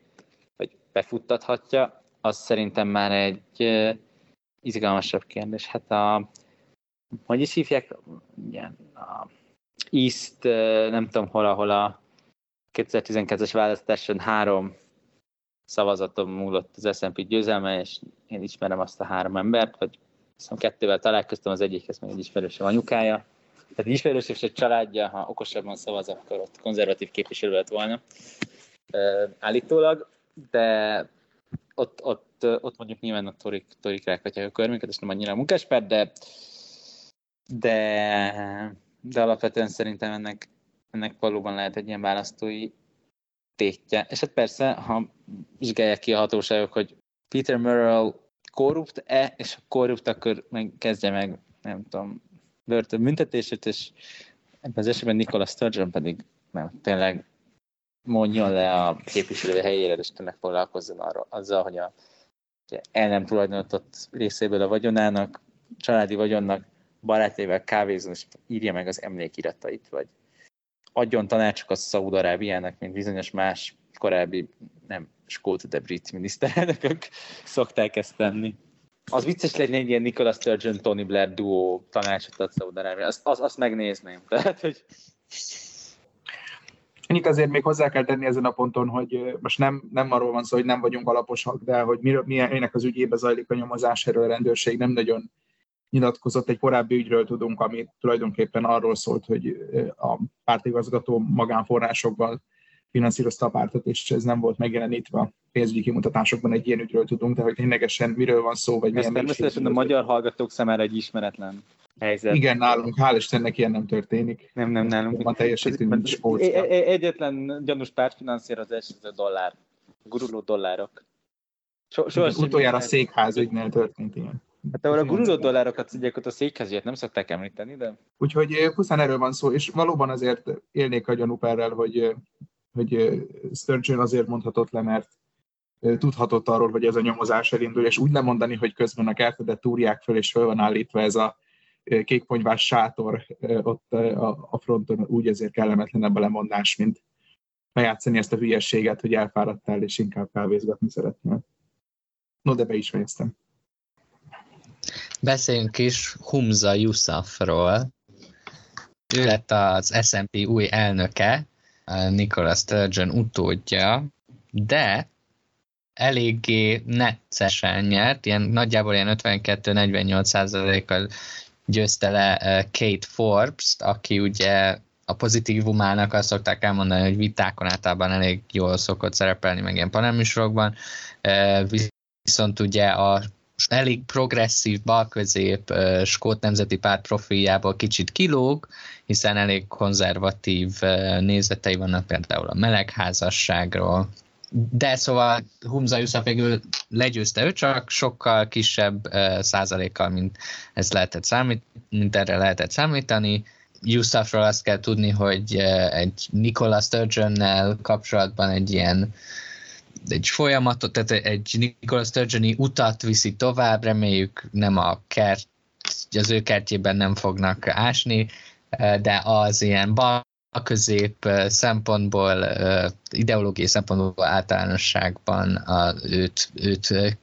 vagy befuttathatja, az szerintem már egy izgalmasabb kérdés. Hát a, hogy is hívják, igen, a East, nem tudom hol, ahol a 2012-es választáson három szavazatom múlott az S&P győzelme, és én ismerem azt a három embert, vagy szóval kettővel találkoztam, az egyikhez meg egy ismerősöm anyukája. Tehát ismerős és egy családja, ha okosabban szavaz, akkor ott konzervatív képviselő lett volna állítólag, de ott, ott, ott mondjuk nyilván a torik, torik rákatják a körmünket, és nem annyira a munkáspárt, de, de, de alapvetően szerintem ennek, ennek valóban lehet egy ilyen választói tétje. És hát persze, ha vizsgálják ki a hatóságok, hogy Peter Murrell korrupt-e, és ha korrupt, akkor meg kezdje meg, nem tudom, börtön büntetését, és ebben az esetben Nicola Sturgeon pedig nem, tényleg mondjon le a képviselő helyére, és tényleg foglalkozzon arról, azzal, hogy a el nem tulajdonított részéből a vagyonának, családi vagyonnak barátjaival kávézon, és írja meg az emlékiratait, vagy adjon tanácsokat Szaúd-Arábiának, mint bizonyos más korábbi, nem skót, de brit miniszterelnökök szokták ezt tenni. Az vicces lenne egy ilyen Nicola Sturgeon, Tony Blair duó tanácsot ad Szaúd-Arábia. Azt, azt, azt megnézném. Tehát, hogy Mondjuk azért még hozzá kell tenni ezen a ponton, hogy most nem, nem arról van szó, hogy nem vagyunk alaposak, de hogy miről, milyenek az ügyébe zajlik a nyomozás, erről a rendőrség nem nagyon nyilatkozott. Egy korábbi ügyről tudunk, ami tulajdonképpen arról szólt, hogy a pártigazgató magánforrásokban finanszírozta a pártot, és ez nem volt megjelenítve a pénzügyi kimutatásokban, egy ilyen ügyről tudunk, de hogy ténylegesen miről van szó, vagy milyen... Ez természetesen a magyar hallgatók számára egy ismeretlen helyzet. Igen, nálunk, hál' Istennek ilyen nem történik. Nem, nem, nálunk. Van teljesítünk, mint sport. Egyetlen gyanús pártfinanszírozás, ez a dollár. Guruló dollárok. So, so utoljára a székház ügynél történt ilyen. Hát ahol a guruló dollárokat szedjék ott a székhez, nem szokták említeni, de... Úgyhogy pusztán erről van szó, és valóban azért élnék a gyanúperrel, hogy, hogy Sturgeon azért mondhatott le, mert tudhatott arról, hogy ez a nyomozás elindul, és úgy lemondani, hogy közben a kertedet túrják föl, és föl van állítva ez a kékponyvás sátor ott a fronton, úgy ezért kellemetlenebb a lemondás, mint bejátszani ezt a hülyességet, hogy elfáradtál, és inkább kávézgatni szeretnél. No, de be is fejeztem. Beszéljünk is Humza Yusufról. Ő lett az S&P új elnöke, Nicholas Sturgeon utódja, de eléggé neccesen nyert, ilyen, nagyjából ilyen 52-48 százalékkal győzte le Kate Forbes-t, aki ugye a pozitívumának azt szokták elmondani, hogy vitákon általában elég jól szokott szerepelni, meg ilyen panelműsorokban, viszont ugye a elég progresszív, balközép skót nemzeti párt profiljából kicsit kilóg, hiszen elég konzervatív nézetei vannak például a melegházasságról, de szóval Humza Yusuf végül legyőzte ő, csak sokkal kisebb uh, százalékkal, mint, ez lehetett számít, mint erre lehetett számítani. Yusufról azt kell tudni, hogy egy Nicola Sturgeon-nel kapcsolatban egy ilyen egy folyamatot, tehát egy Nicola sturgeon utat viszi tovább, reméljük nem a kert, az ő kertjében nem fognak ásni, de az ilyen bal közép szempontból, ideológiai szempontból általánosságban a, őt, őt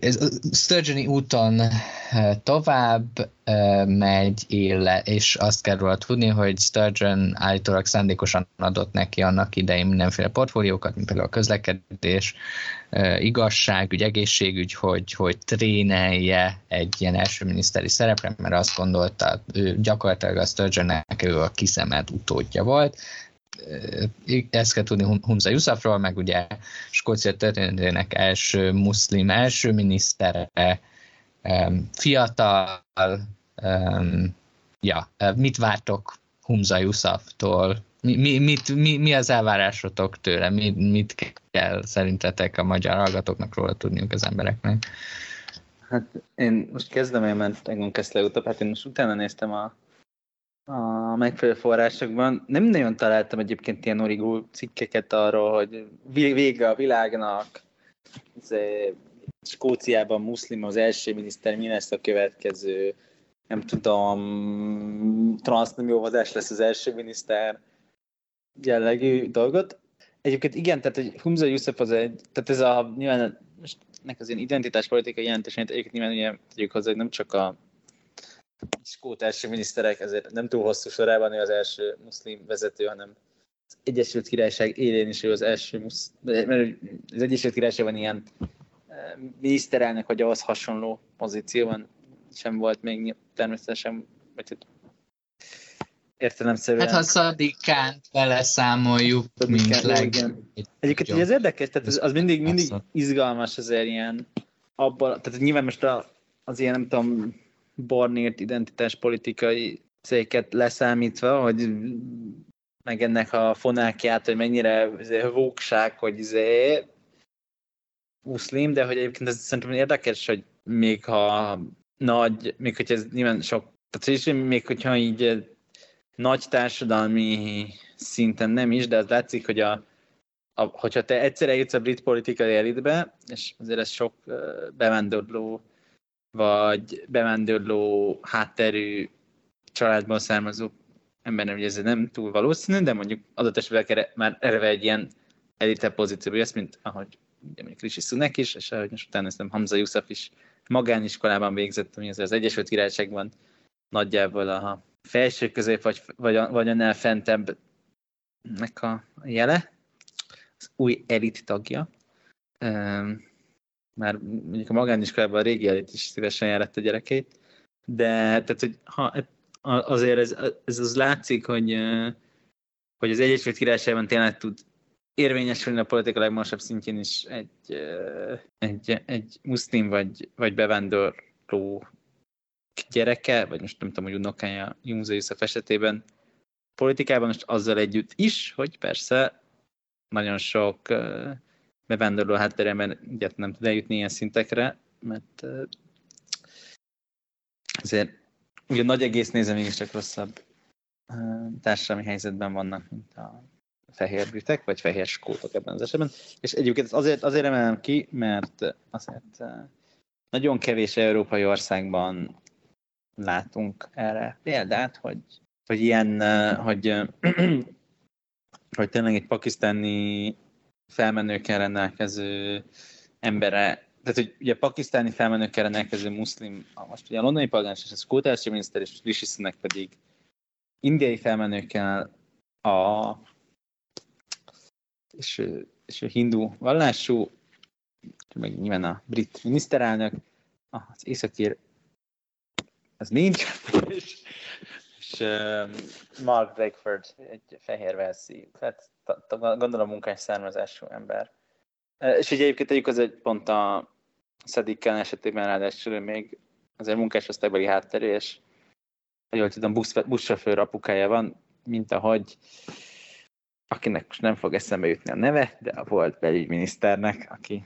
ez Sturgeon úton tovább megy, éle, és azt kell róla tudni, hogy Sturgeon állítólag szándékosan adott neki annak idején mindenféle portfóliókat, mint például a közlekedés, igazságügy, egészségügy, hogy, hogy trénelje egy ilyen első miniszteri szerepre, mert azt gondolta, ő gyakorlatilag a Sturgeonnek ő a kiszemelt utódja volt, ezt kell tudni Humza Yusufról, meg ugye Skócia történetének első muszlim, első minisztere, fiatal, ja, mit vártok Humza Yusuftól? Mi, mi, mit, mi, mi az elvárásotok tőle? Mi, mit kell szerintetek a magyar hallgatóknak róla tudniuk az embereknek? Hát én most kezdem, én ment Egon Kessler utána, hát én most utána néztem a a megfelelő forrásokban. Nem nagyon találtam egyébként ilyen origó cikkeket arról, hogy vége a világnak, Skóciában muszlim az első miniszter, mi lesz a következő, nem tudom, transznemjóvazás lesz az első miniszter jellegű dolgot. Egyébként igen, tehát hogy Humza Yusuf az egy, tehát ez a nyilván nek az ilyen identitáspolitikai jelentését egyébként nyilván ugye tegyük hozzá, hogy nem csak a skót első miniszterek, ezért nem túl hosszú sorában ő az első muszlim vezető, hanem az Egyesült Királyság élén is ő az első, musz, mert az Egyesült Királyságban ilyen eh, miniszterelnök, vagy ahhoz hasonló pozícióban sem volt még természetesen, vagy hát értelemszerűen. Hát ha Szadikánt beleszámoljuk, mint leg... Egyébként ugye ez érdekes, tehát az, az mindig, mindig izgalmas azért ilyen abban, tehát nyilván most a, az ilyen, nem tudom, Barnért identitáspolitikai széket leszámítva, hogy meg ennek a fonákját, hogy mennyire izé, vókság, hogy izé, muszlim, de hogy egyébként ez szerintem érdekes, hogy még ha nagy, még hogyha ez nyilván sok, tehát is, még hogyha így nagy társadalmi szinten nem is, de az látszik, hogy a, a, hogyha te egyszerre jutsz a brit politikai elitbe, és azért ez sok bevándorló, vagy bevándorló hátterű családból származó ember, hogy ez nem túl valószínű, de mondjuk adott esetben már erre egy ilyen elite pozícióba jössz, mint ahogy ugye mondjuk Rishi Sunak is, és ahogy most utána ezt Hamza Yusuf is magániskolában végzett, ami az, az Egyesült Királyságban nagyjából a felső közép, vagy, vagy, vagy annál fentebb nek a jele, az új elit tagja. Már mondjuk a magániskolában a régi elit is szívesen járat a gyerekeit, de tehát, hogy ha, azért ez, ez az látszik, hogy, hogy az Egyesült Királyságban tényleg tud érvényesülni a politika legmagasabb szintjén is egy, egy, egy muszlim vagy, vagy bevándorló gyereke, vagy most nem tudom, hogy unokája Jumza Yusuf esetében. Politikában, most azzal együtt is, hogy persze nagyon sok bevándorló háttéremben egyet nem tud eljutni ilyen szintekre, mert azért ugye nagy egész nézve mégiscsak rosszabb társadalmi helyzetben vannak, mint a fehér britek, vagy fehér skótok ebben az esetben. És egyébként azért, azért emelem ki, mert azért nagyon kevés európai országban látunk erre példát, hogy, hogy ilyen, hogy, hogy tényleg egy pakisztáni felmenőkkel rendelkező embere, tehát hogy ugye pakisztáni felmenőkkel rendelkező muszlim, most ugye a londoni polgármester és a skótási miniszter és Rishi Sunak pedig indiai felmenőkkel a és, és a hindu vallású, meg nyilván a brit miniszterelnök, az északír az nincs, és, és uh, Mark Drakeford, egy fehér velszi, tehát gondolom munkás származású ember. És ugye egyébként tegyük az egy pont a Szedikken esetében ráadásul még azért munkásosztálybeli hátterű, és ha jól tudom, busz, buszsofőr apukája van, mint ahogy akinek most nem fog eszembe jutni a neve, de a volt belügyminiszternek, aki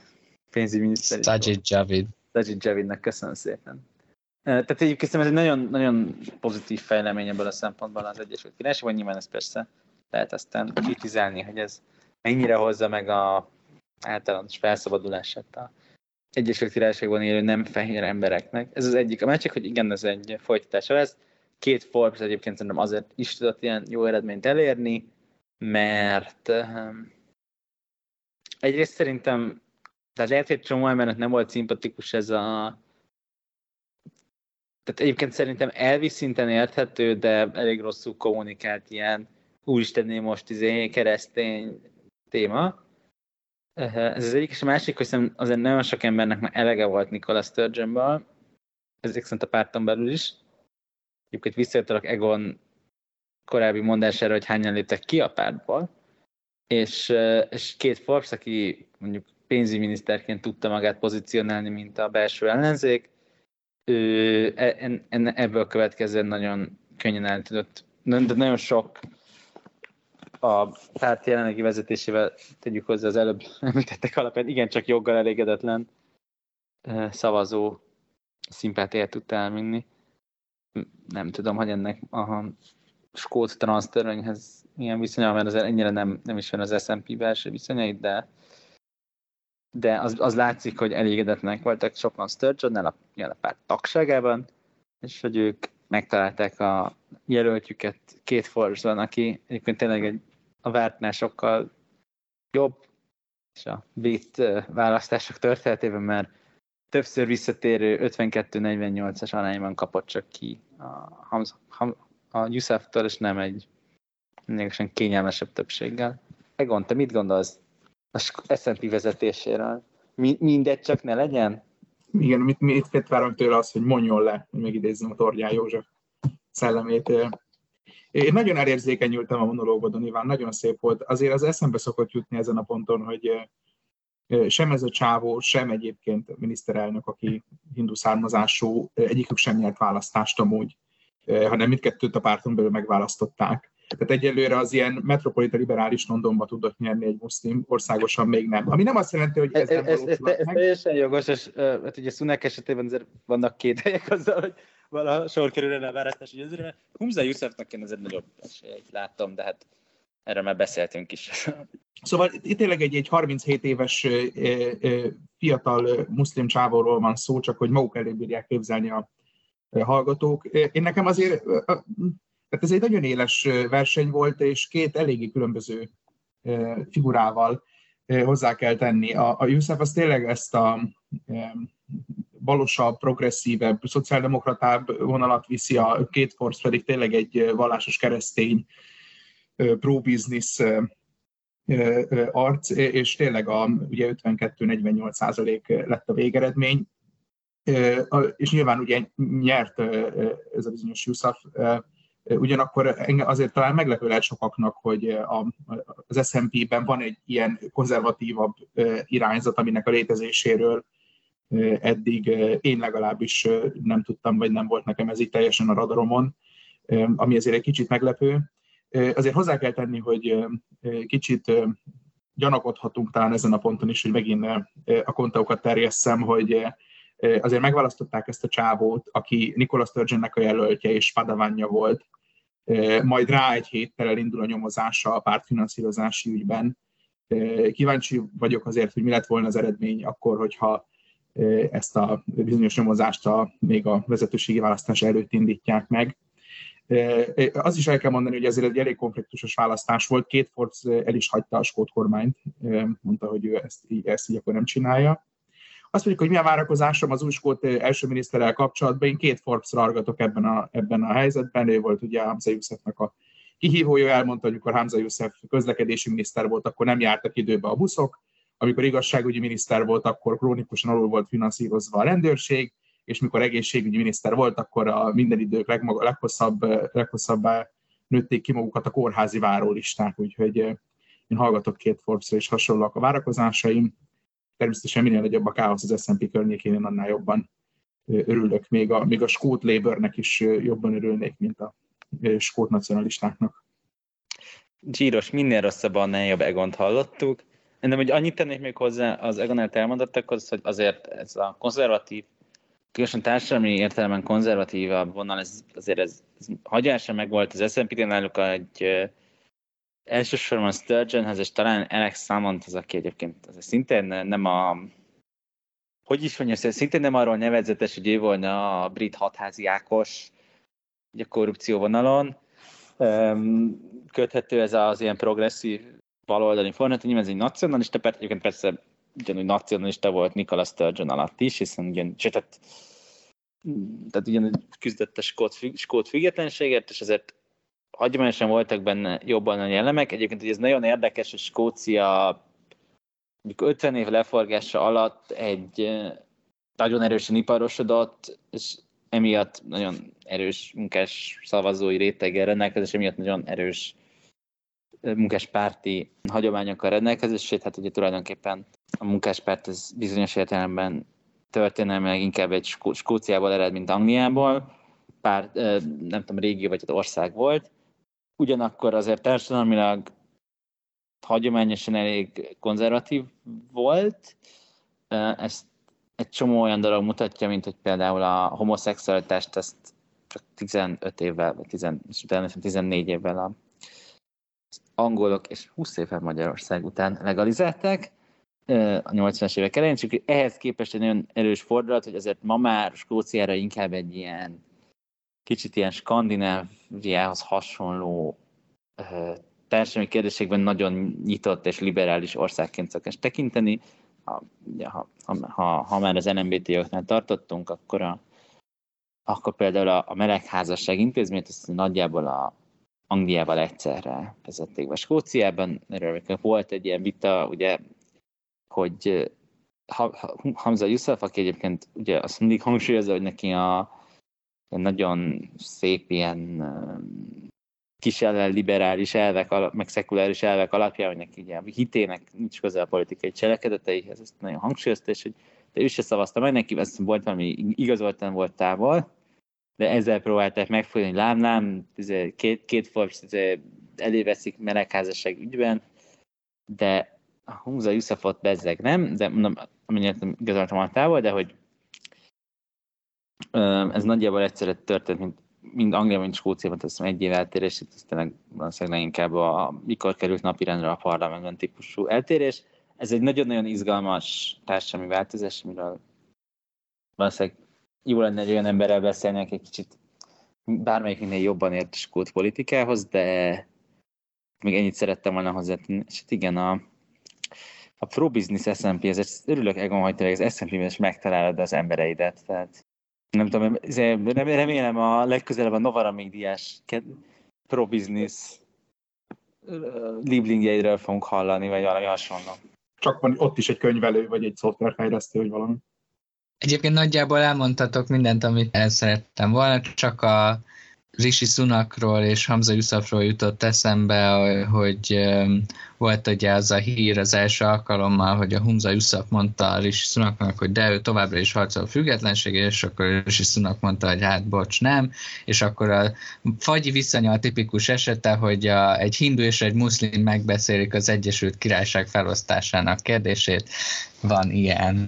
pénzügyminiszter. Sajid Javid. Sajid Javidnek köszönöm szépen. Tehát egyébként ez egy nagyon, nagyon pozitív fejlemény ebből a szempontból az Egyesült Királyságban, nyilván ez persze lehet aztán kritizálni, hogy ez mennyire hozza meg a általános felszabadulását a Egyesült Királyságban élő nem fehér embereknek. Ez az egyik. A másik, hogy igen, ez egy folytatása lesz. Két Forbes egyébként szerintem azért is tudott ilyen jó eredményt elérni, mert um, egyrészt szerintem, tehát lehet, hogy csomó embernek nem volt szimpatikus ez a tehát egyébként szerintem elvi szinten érthető, de elég rosszul kommunikált ilyen úristenné most izé keresztény téma. Ez az egyik, és a másik, hogy azért nagyon sok embernek már elege volt Nicola Sturgeonből, ezek szerint a párton belül is. Egyébként visszajöttelek Egon korábbi mondására, hogy hányan léptek ki a pártból, és, és két Forbes, aki mondjuk pénzügyminiszterként tudta magát pozícionálni, mint a belső ellenzék, ő e, en, ebből következően nagyon könnyen el tudott, de nagyon sok a párt jelenlegi vezetésével tegyük hozzá az előbb említettek alapján igencsak joggal elégedetlen szavazó szimpátiát tudta elminni. Nem tudom, hogy ennek a skót transztörvényhez milyen viszonya, mert azért ennyire nem, nem is van az S&P belső viszonyait, de de az, az látszik, hogy elégedetlenek voltak sokan Sturgeon-nel a, a párt tagságában, és hogy ők megtalálták a jelöltjüket két Forbes-ban, aki egyébként tényleg egy, a vártnál sokkal jobb, és a brit választások történetében már többször visszatérő 52-48-as arányban kapott csak ki a, Hamza, Ham, a Yusuf-tól, és nem egy lényegesen kényelmesebb többséggel. Egon, te mit gondolsz a S&P vezetéséről? mindegy csak ne legyen? Igen, mit, mit, mit várom tőle az, hogy mondjon le, hogy megidézzem a Tordján József szellemét. Én nagyon elérzékenyültem a monológodon, Iván, nagyon szép volt. Azért az eszembe szokott jutni ezen a ponton, hogy sem ez a csávó, sem egyébként a miniszterelnök, aki hindu származású, egyikük sem nyert választást amúgy, hanem mindkettőt a párton belül megválasztották. Tehát egyelőre az ilyen metropolita liberális Londonba tudott nyerni egy muszlim, országosan még nem. Ami nem azt jelenti, hogy ez, ez nem ez, ez, ez, ez teljesen jogos, és hát ugye Sunak esetében azért vannak két helyek azzal, hogy vala sor kerülne a választási győzőre. Humza Youssefnek én azért nagyobb esélyt láttam, de hát erről már beszéltünk is. Szóval itt tényleg egy, egy 37 éves fiatal muszlim csávóról van szó, csak hogy maguk elé bírják képzelni a hallgatók. Én nekem azért, tehát ez egy nagyon éles verseny volt, és két eléggé különböző figurával hozzá kell tenni. A, a Youssef az tényleg ezt a balosabb, progresszívebb, szociáldemokratább vonalat viszi, a két Force pedig tényleg egy vallásos keresztény pro-business arc, és tényleg a, ugye 52-48 százalék lett a végeredmény, és nyilván ugye nyert ez a bizonyos Yusuf, ugyanakkor azért talán meglepő lehet sokaknak, hogy a, az SMP-ben van egy ilyen konzervatívabb irányzat, aminek a létezéséről eddig én legalábbis nem tudtam, vagy nem volt nekem ez így teljesen a radaromon, ami azért egy kicsit meglepő. Azért hozzá kell tenni, hogy kicsit gyanakodhatunk talán ezen a ponton is, hogy megint a kontaokat terjesszem, hogy azért megválasztották ezt a csávót, aki Nikola Sturgeonnek a jelöltje és padavánja volt, majd rá egy héttel elindul a nyomozása a pártfinanszírozási ügyben. Kíváncsi vagyok azért, hogy mi lett volna az eredmény akkor, hogyha ezt a bizonyos nyomozást a, még a vezetőségi választás előtt indítják meg. Az is el kell mondani, hogy ezért egy elég konfliktusos választás volt. Két Forbes el is hagyta a skót kormányt, mondta, hogy ő ezt, ezt így akkor nem csinálja. Azt mondjuk, hogy mi a várakozásom az új skót első miniszterrel kapcsolatban. Én két Forbes-ra argatok ebben a, ebben a helyzetben. Ő volt ugye Hamza Youssefnek a kihívója, elmondta, hogy amikor Hamza Youssef közlekedési miniszter volt, akkor nem jártak időbe a buszok. Amikor igazságügyi miniszter volt, akkor krónikusan alul volt finanszírozva a rendőrség és mikor egészségügyi miniszter volt, akkor a minden idők legmaga, leghosszabb, leghosszabbá nőtték ki magukat a kórházi várólisták, úgyhogy én hallgatok két forbes és hasonlóak a várakozásaim. Természetesen minél nagyobb a káosz az S&P környékén, én annál jobban örülök. Még a, még a skót Labournek is jobban örülnék, mint a skót nacionalistáknak. Zsíros, minél rosszabb, annál jobb Egont hallottuk. De hogy annyit tennék még hozzá az Egon elmondottakhoz, hogy azért ez a konzervatív különösen társadalmi értelemben konzervatívabb vonal, ez, azért ez, ez hagyása meg volt az S&P náluk egy elsősorban Sturgeonhez, és talán Alex Salmont az, aki egyébként az szintén nem a hogy is mondja, szintén nem arról nevezetes, hogy ő volna a brit hatházi Ákos, a korrupció vonalon. Köthető ez az ilyen progresszív baloldali forrát, nyilván ez egy nacionalista, persze, egyébként persze ugyanúgy nacionalista volt Nicola Sturgeon alatt is, hiszen ugyan, tehát tehát ugyanúgy küzdött a skót, skót függetlenségért, és ezért hagyományosan voltak benne jobban a jellemek. Egyébként hogy ez nagyon érdekes, hogy Skócia 50 év leforgása alatt egy nagyon erősen iparosodott, és emiatt nagyon erős munkás szavazói réteggel rendelkezés, emiatt nagyon erős munkáspárti hagyományokkal rendelkezés, sőt, hát ugye tulajdonképpen a munkáspárt ez bizonyos értelemben történelmileg inkább egy Skó- Skóciából ered, mint Angliából, pár, nem tudom, régió vagy ország volt. Ugyanakkor azért társadalmilag hagyományosan elég konzervatív volt. Ezt egy csomó olyan dolog mutatja, mint hogy például a homoszexualitást ezt csak 15 évvel, vagy 10, 14 évvel a angolok és 20 évvel Magyarország után legalizálták a 80-as évek elején, csak ehhez képest egy nagyon erős fordulat, hogy azért ma már Skóciára inkább egy ilyen kicsit ilyen Skandináviához hasonló társadalmi kérdésekben nagyon nyitott és liberális országként szokás tekinteni. Ha, ha, ha, ha már az NMBT jogoknál tartottunk, akkor, a, akkor például a, a melegházasság intézményt azt nagyjából a Angliával egyszerre vezették be. Skóciában erről volt egy ilyen vita, ugye hogy Hamza Yusuf, aki egyébként ugye azt mindig hangsúlyozza, hogy neki a nagyon szép ilyen kis liberális elvek, meg szekuláris elvek alapján, hogy neki ugye, hitének nincs közel a politikai cselekedeteihez, ezt nagyon hangsúlyozta, és hogy de ő se szavazta meg, neki ez volt valami igazoltan volt távol, de ezzel próbálták megfogni, hogy lám, lám, két, két Forbes eléveszik melegházasság ügyben, de a Humza Yusufot bezzeg nem, de mondom, amennyire igazoltam a távol, de hogy Ez nagyjából egyszerre történt, mint mind Angliában, mint Skóciában, azt egy év eltérés, itt tényleg valószínűleg leginkább a, mikor került napirendre a parlamentben típusú eltérés. Ez egy nagyon-nagyon izgalmas társadalmi változás, amiről valószínűleg jó lenne egy olyan emberrel beszélni, aki egy kicsit bármelyiknél jobban ért a skót politikához, de még ennyit szerettem volna hozzátenni. És hát igen, a, a Pro Business S&P, ez örülök Egon, hogy tényleg az S&P-ben is megtalálod az embereidet, tehát nem tudom, remélem a legközelebb a Novaramig diás Pro Business Lieblingjeidről fogunk hallani, vagy valami hasonló. Csak van ott is egy könyvelő, vagy egy szoftverfejlesztő, vagy valami. Egyébként nagyjából elmondhatok mindent, amit el szerettem volna, csak a Rishi Sunakról és Hamza Yusufról jutott eszembe, hogy volt ugye az a hír az első alkalommal, hogy a Hamza Yusuf mondta Rishi Sunaknak, hogy de ő továbbra is harcol a függetlenség, és akkor Rishi Sunak mondta, hogy hát bocs, nem, és akkor a fagyi viszonya a tipikus esete, hogy a, egy hindu és egy muszlim megbeszélik az Egyesült Királyság felosztásának kérdését. Van ilyen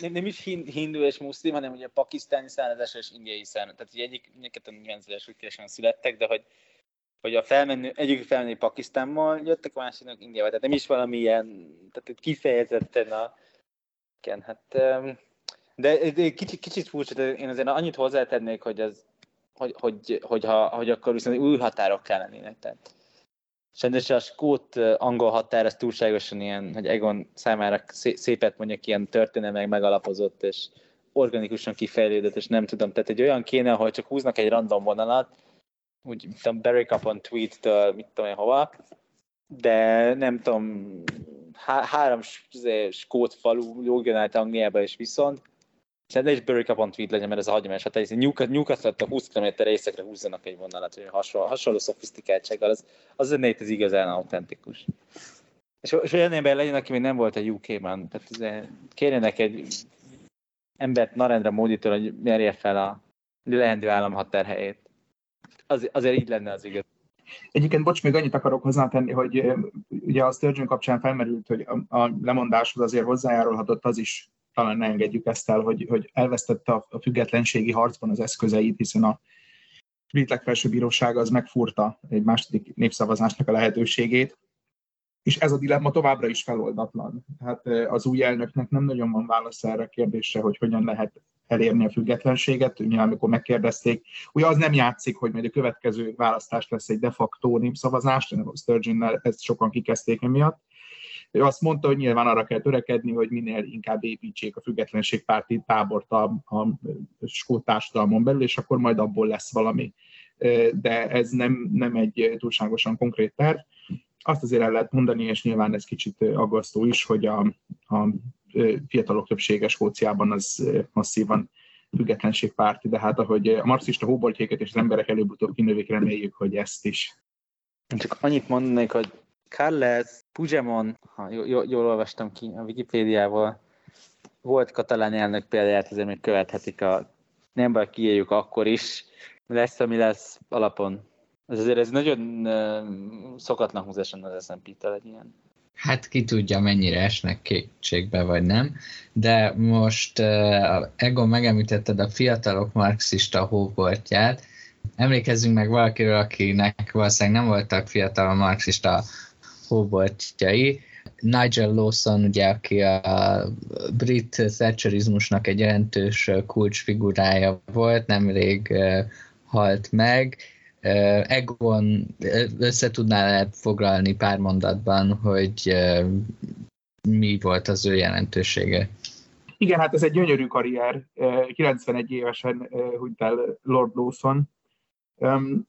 nem, nem is hindu és muszlim, hanem ugye pakisztáni származás és indiai származás. Tehát ugye egyik, mindketten 90-es úgy születtek, de hogy, hogy a felmenő, egyik felmenő Pakisztánból jöttek, a másiknak Indiával. Tehát nem is valami ilyen, tehát kifejezetten a... Igen, hát, de, de kicsit, kicsit furcsa, de én azért annyit hozzátennék, hogy, ez, hogy, hogy, hogy, ha, hogy akkor viszont új határok kellenének. Tehát Sajnos a skót-angol határ az túlságosan ilyen, hogy Egon számára szépet mondjak, ilyen történelmek megalapozott, és organikusan kifejlődött, és nem tudom, tehát egy olyan kéne, hogy csak húznak egy random vonalat, úgy, tudom, Barry Capon tweet-től, mit tudom én hova, de nem tudom, há- három skót falu lógjon Angliába, és viszont ne is Barry Capon tweet legyen, mert ez a hagyományos hatály, hiszen Newcastle-től 20 km északra húzzanak egy vonalat, hogy hasonló, hasonló szofisztikáltsággal, az, az zenét az igazán autentikus. És, és olyan ember legyen, aki még nem volt a UK-ban, tehát kérjenek egy embert Narendra Móditól, hogy merje fel a lehendő államhatár helyét. Az, azért így lenne az igaz. Egyébként, bocs, még annyit akarok hozzátenni, hogy ugye a Sturgeon kapcsán felmerült, hogy a, a lemondáshoz azért hozzájárulhatott az is, talán ne engedjük ezt el, hogy, hogy elvesztette a, függetlenségi harcban az eszközeit, hiszen a brit legfelsőbb bíróság az megfurta egy második népszavazásnak a lehetőségét, és ez a dilemma továbbra is feloldatlan. Hát az új elnöknek nem nagyon van válasz erre a kérdésre, hogy hogyan lehet elérni a függetlenséget. Ugye, amikor megkérdezték, ugye az nem játszik, hogy majd a következő választás lesz egy de facto népszavazás, a Sturgeon-nel ezt sokan kikezdték emiatt, ő azt mondta, hogy nyilván arra kell törekedni, hogy minél inkább építsék a függetlenségpárti tábort a, a skót társadalmon belül, és akkor majd abból lesz valami. De ez nem, nem egy túlságosan konkrét terv. Azt azért el lehet mondani, és nyilván ez kicsit aggasztó is, hogy a, a fiatalok többsége Skóciában az masszívan függetlenségpárti, de hát ahogy a marxista hóboltjéket és az emberek előbb-utóbb kinövik, reméljük, hogy ezt is. Csak annyit mondanék, hogy Carles Puigdemont, ha jól, jól olvastam ki a Wikipédiával, volt katalán elnök példáját, azért még követhetik a nem baj, kiéljük akkor is. Lesz, ami lesz alapon. Ez azért ez nagyon uh, szokatlan húzáson az SMP-tel egy ilyen. Hát ki tudja, mennyire esnek kétségbe, vagy nem. De most uh, Egon megemlítetted a fiatalok marxista hóbortját. Emlékezzünk meg valakiről, akinek valószínűleg nem voltak fiatal marxista hóboltjai. Nigel Lawson, ugye, aki a brit thatcherizmusnak egy jelentős kulcsfigurája volt, nemrég halt meg. Egon össze tudná foglalni pár mondatban, hogy mi volt az ő jelentősége? Igen, hát ez egy gyönyörű karrier. 91 évesen hunyt el Lord Lawson,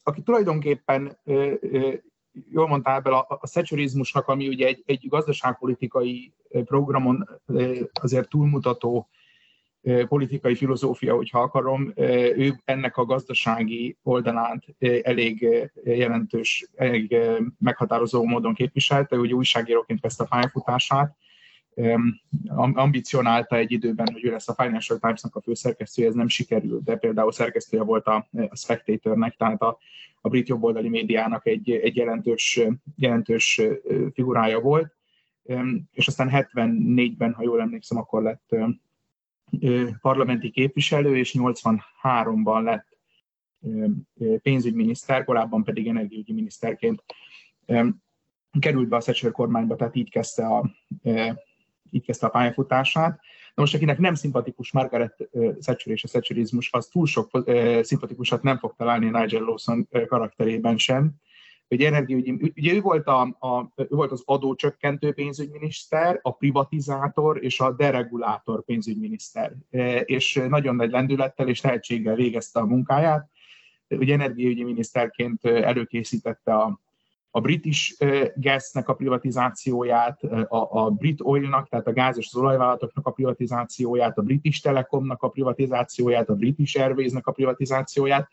aki tulajdonképpen jól mondtál ebből a, a szecsurizmusnak, ami ugye egy, egy gazdaságpolitikai programon azért túlmutató politikai filozófia, hogyha akarom, ő ennek a gazdasági oldalát elég jelentős, elég meghatározó módon képviselte, hogy újságíróként kezdte a pályafutását, ambicionálta egy időben, hogy ő lesz a Financial Times-nak a főszerkesztője, ez nem sikerült, de például szerkesztője volt a, Spectatornek, tehát a, a brit jobboldali médiának egy, egy jelentős, jelentős figurája volt, és aztán 74-ben, ha jól emlékszem, akkor lett parlamenti képviselő, és 83-ban lett pénzügyminiszter, korábban pedig energiügyi miniszterként került be a Thatcher kormányba, tehát így kezdte a, így kezdte a pályafutását. Na most, akinek nem szimpatikus Margaret Thatcher és a Thatcherizmus, az túl sok szimpatikusat nem fog találni Nigel Lawson karakterében sem. Ugye, energiaügyi, ugye ő, volt a, a, ő volt az adócsökkentő pénzügyminiszter, a privatizátor és a deregulátor pénzügyminiszter. És nagyon nagy lendülettel és tehetséggel végezte a munkáját. Ugye energiaügyi miniszterként előkészítette a a British Gasnek a privatizációját, a, a Brit Oilnak, tehát a gáz és az olajvállalatoknak a privatizációját, a British Telekomnak a privatizációját, a British Airwaysnek a privatizációját.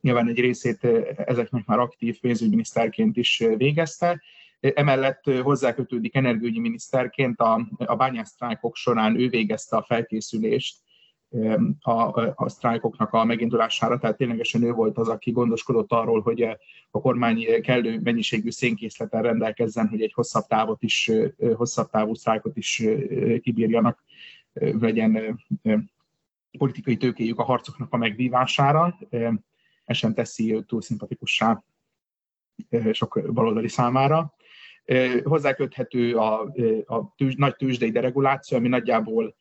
Nyilván egy részét ezeknek már aktív pénzügyminiszterként is végezte. Emellett hozzákötődik energiügyi miniszterként a, a bányásztrájkok során ő végezte a felkészülést a, a sztrájkoknak a megindulására, tehát ténylegesen ő volt az, aki gondoskodott arról, hogy a kormány kellő mennyiségű szénkészleten rendelkezzen, hogy egy hosszabb távot is, hosszabb távú sztrájkot is kibírjanak, legyen politikai tőkéjük a harcoknak a megvívására. Ez sem teszi túl szimpatikussá sok baloldali számára. Hozzáköthető a, a tűz, nagy tőzsdei dereguláció, ami nagyjából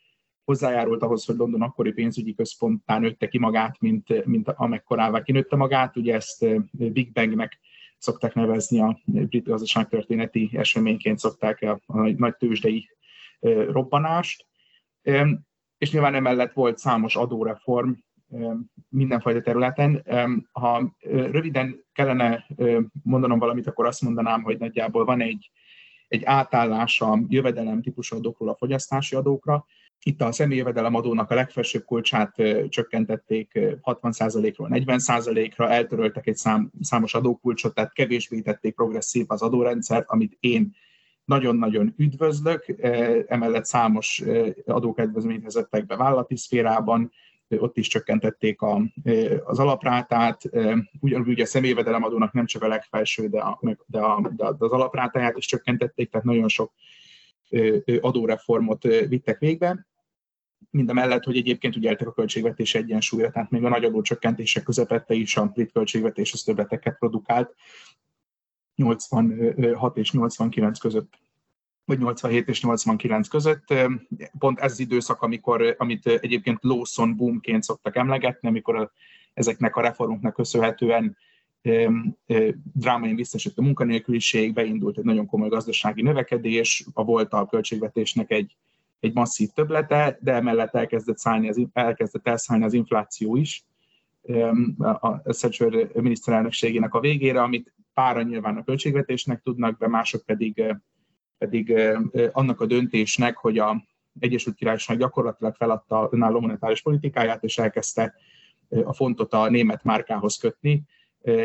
hozzájárult ahhoz, hogy London akkori pénzügyi központtá nőtte ki magát, mint, mint amekkorává kinőtte magát. Ugye ezt Big Bangnek szokták nevezni a brit gazdaságtörténeti eseményként szokták a, a nagy tőzsdei robbanást. És nyilván emellett volt számos adóreform mindenfajta területen. Ha röviden kellene mondanom valamit, akkor azt mondanám, hogy nagyjából van egy, egy átállás a jövedelem típusú adókról a fogyasztási adókra. Itt a személyjövedelem adónak a legfelsőbb kulcsát csökkentették 60%-ról 40%-ra, eltöröltek egy szám, számos adókulcsot, tehát kevésbé tették progresszív az adórendszert, amit én nagyon-nagyon üdvözlök. Emellett számos adókedvezményt vezettek be vállalati szférában, ott is csökkentették a, az alaprátát, ugyanúgy a személyvedelem adónak nem csak a legfelső, de, a, de, a, de az alaprátáját is csökkentették, tehát nagyon sok adóreformot vittek végbe mind a mellett, hogy egyébként ugye eltek a költségvetés egyensúlyra, tehát még a nagy adócsökkentések közepette is a brit költségvetés az többleteket produkált 86 és 89 között vagy 87 és 89 között. Pont ez az időszak, amikor, amit egyébként Lawson boomként szoktak emlegetni, amikor a, ezeknek a reformoknak köszönhetően drámaian visszaesett a munkanélküliség, beindult egy nagyon komoly gazdasági növekedés, a volt a költségvetésnek egy egy masszív töblete, de emellett elkezdett, szállni az, elkezdett elszállni az infláció is a Thatcher miniszterelnökségének a végére, amit pára nyilván a költségvetésnek tudnak, de mások pedig, pedig annak a döntésnek, hogy a Egyesült Királyság gyakorlatilag feladta önálló monetáris politikáját, és elkezdte a fontot a német márkához kötni.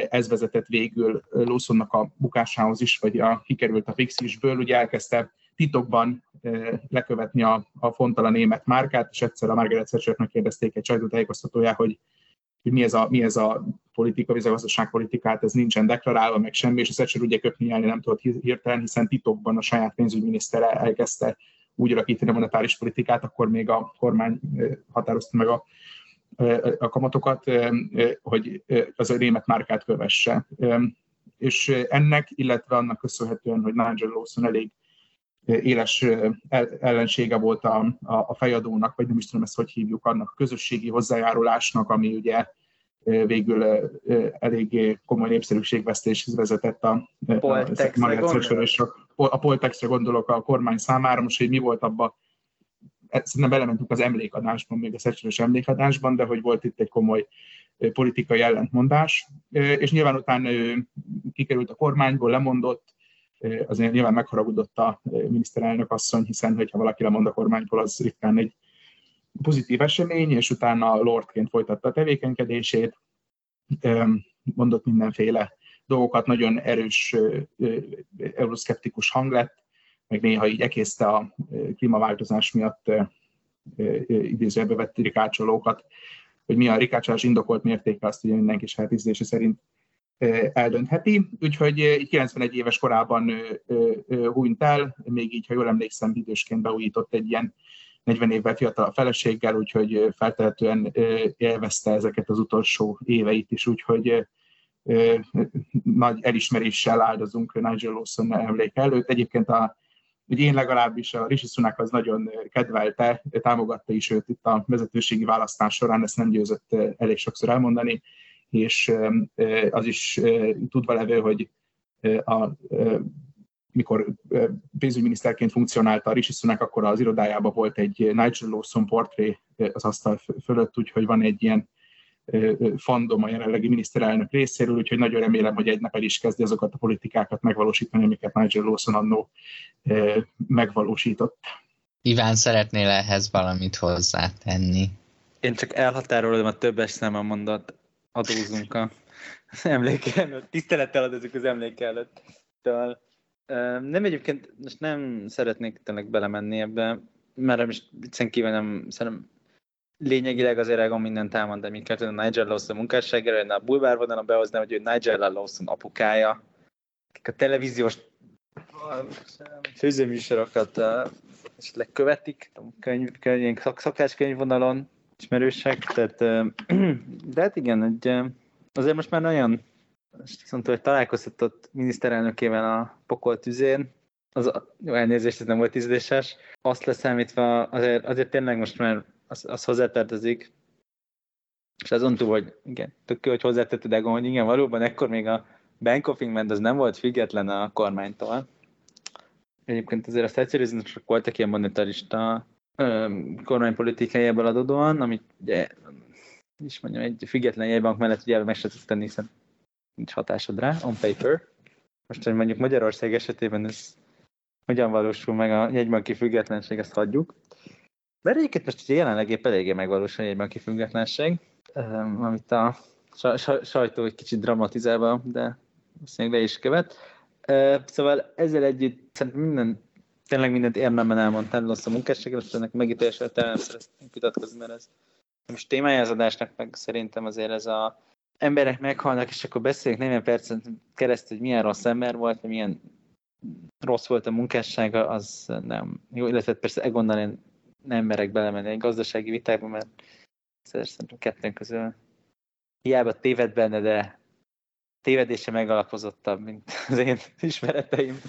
Ez vezetett végül Lawsonnak a bukásához is, vagy a, kikerült a fixisből, ugye elkezdte titokban lekövetni a, a fonttal a német márkát, és egyszer a Margaret Thatchernek kérdezték egy sajtótájékoztatójá, hogy, hogy mi, ez a, mi ez a politika, ez a gazdaságpolitikát, ez nincsen deklarálva, meg semmi, és a Thatcher ugye köpni nem tudott hirtelen, hiszen titokban a saját pénzügyminisztere elkezdte úgy alakítani a monetáris politikát, akkor még a kormány határozta meg a, a kamatokat, hogy az a német márkát kövesse. És ennek, illetve annak köszönhetően, hogy Nigel Lawson elég éles ellensége volt a, a, a fejadónak, vagy nem is tudom ezt, hogy hívjuk, annak a közösségi hozzájárulásnak, ami ugye végül eléggé komoly népszerűségvesztéshez vezetett a, a, a Poltexre gondolok a kormány számára, most hogy mi volt abban, e, szerintem belementünk az emlékadásban, még a szecseres emlékadásban, de hogy volt itt egy komoly politikai ellentmondás, és nyilván utána ő kikerült a kormányból, lemondott, azért nyilván megharagudott a miniszterelnök asszony, hiszen hogyha valaki lemond a kormányból, az ritkán egy pozitív esemény, és utána lordként folytatta a tevékenykedését, mondott mindenféle dolgokat, nagyon erős euroszkeptikus hang lett, meg néha így ekészte a klímaváltozás miatt idézőjelbe vett rikácsolókat, hogy mi a rikácsolás indokolt mértéke, azt ugye mindenki saját ízlése szerint eldöntheti. Úgyhogy 91 éves korában hunyt el, még így, ha jól emlékszem, idősként beújított egy ilyen 40 évvel fiatal feleséggel, úgyhogy feltehetően élvezte ezeket az utolsó éveit is, úgyhogy nagy elismeréssel áldozunk Nigel Lawson emléke előtt. Egyébként a, hogy én legalábbis a Rishi Sunak az nagyon kedvelte, támogatta is őt itt a vezetőségi választás során, ezt nem győzött elég sokszor elmondani, és az is tudva levő, hogy a, mikor pénzügyminiszterként funkcionálta a Rishi Sunak, akkor az irodájában volt egy Nigel Lawson portré az asztal fölött, úgyhogy van egy ilyen fandom a jelenlegi miniszterelnök részéről, úgyhogy nagyon remélem, hogy egy nap el is kezdi azokat a politikákat megvalósítani, amiket Nigel Lawson annó megvalósított. Iván, szeretnél ehhez valamit hozzátenni? Én csak elhatárolom a többes szem mondat, adózunk a emléke előtt. Tisztelettel adozunk az emléke előtt. Nem egyébként, most nem szeretnék tényleg belemenni ebbe, mert most viccen kívül nem szerintem lényegileg azért Egon mindent elmond, de minket a Nigel Lawson munkásságára, a bulvár vonalon behoznám, hogy ő Nigel Lawson apukája, akik a televíziós főzőműsorokat esetleg követik, könyv, könyv, szak, szakáskönyvvonalon ismerősek, tehát, de hát igen, egy, azért most már nagyon mondta, hogy találkoztatott miniszterelnökével a pokol tüzén, az, jó elnézést, ez nem volt ízléses, azt leszámítva azért, azért tényleg most már az, az hozzátartozik, és azon túl, hogy igen, tök hogy hozzátetted Egon, hogy igen, valóban ekkor még a Bank of England az nem volt független a kormánytól. Egyébként azért azt egyszerűen csak voltak ilyen monetarista kormánypolitikai ebből adódóan, amit ugye, is mondjam, egy független jegybank mellett ugye meg se tudsz tenni, hiszen nincs hatásod rá, on paper. Most, hogy mondjuk Magyarország esetében ez hogyan valósul meg a jegybanki függetlenség, ezt hagyjuk. De egyébként most ugye jelenleg épp eléggé megvalósul a jegybanki függetlenség, amit a sajtó egy kicsit dramatizálva, de még be is követ. Szóval ezzel együtt minden, tényleg mindent érdemben elmondtál, rossz a munkásságról, és ennek megítélésre nem szeretnénk vitatkozni, mert ez most témája az adásnak, meg szerintem azért ez a emberek meghalnak, és akkor beszéljünk 40 percen keresztül, hogy milyen rossz ember volt, vagy milyen rossz volt a munkássága, az nem jó, illetve persze Egonnal én nem merek belemenni egy gazdasági vitába, mert szerintem kettőnk közül hiába téved benne, de tévedése megalapozottabb, mint az én ismereteim.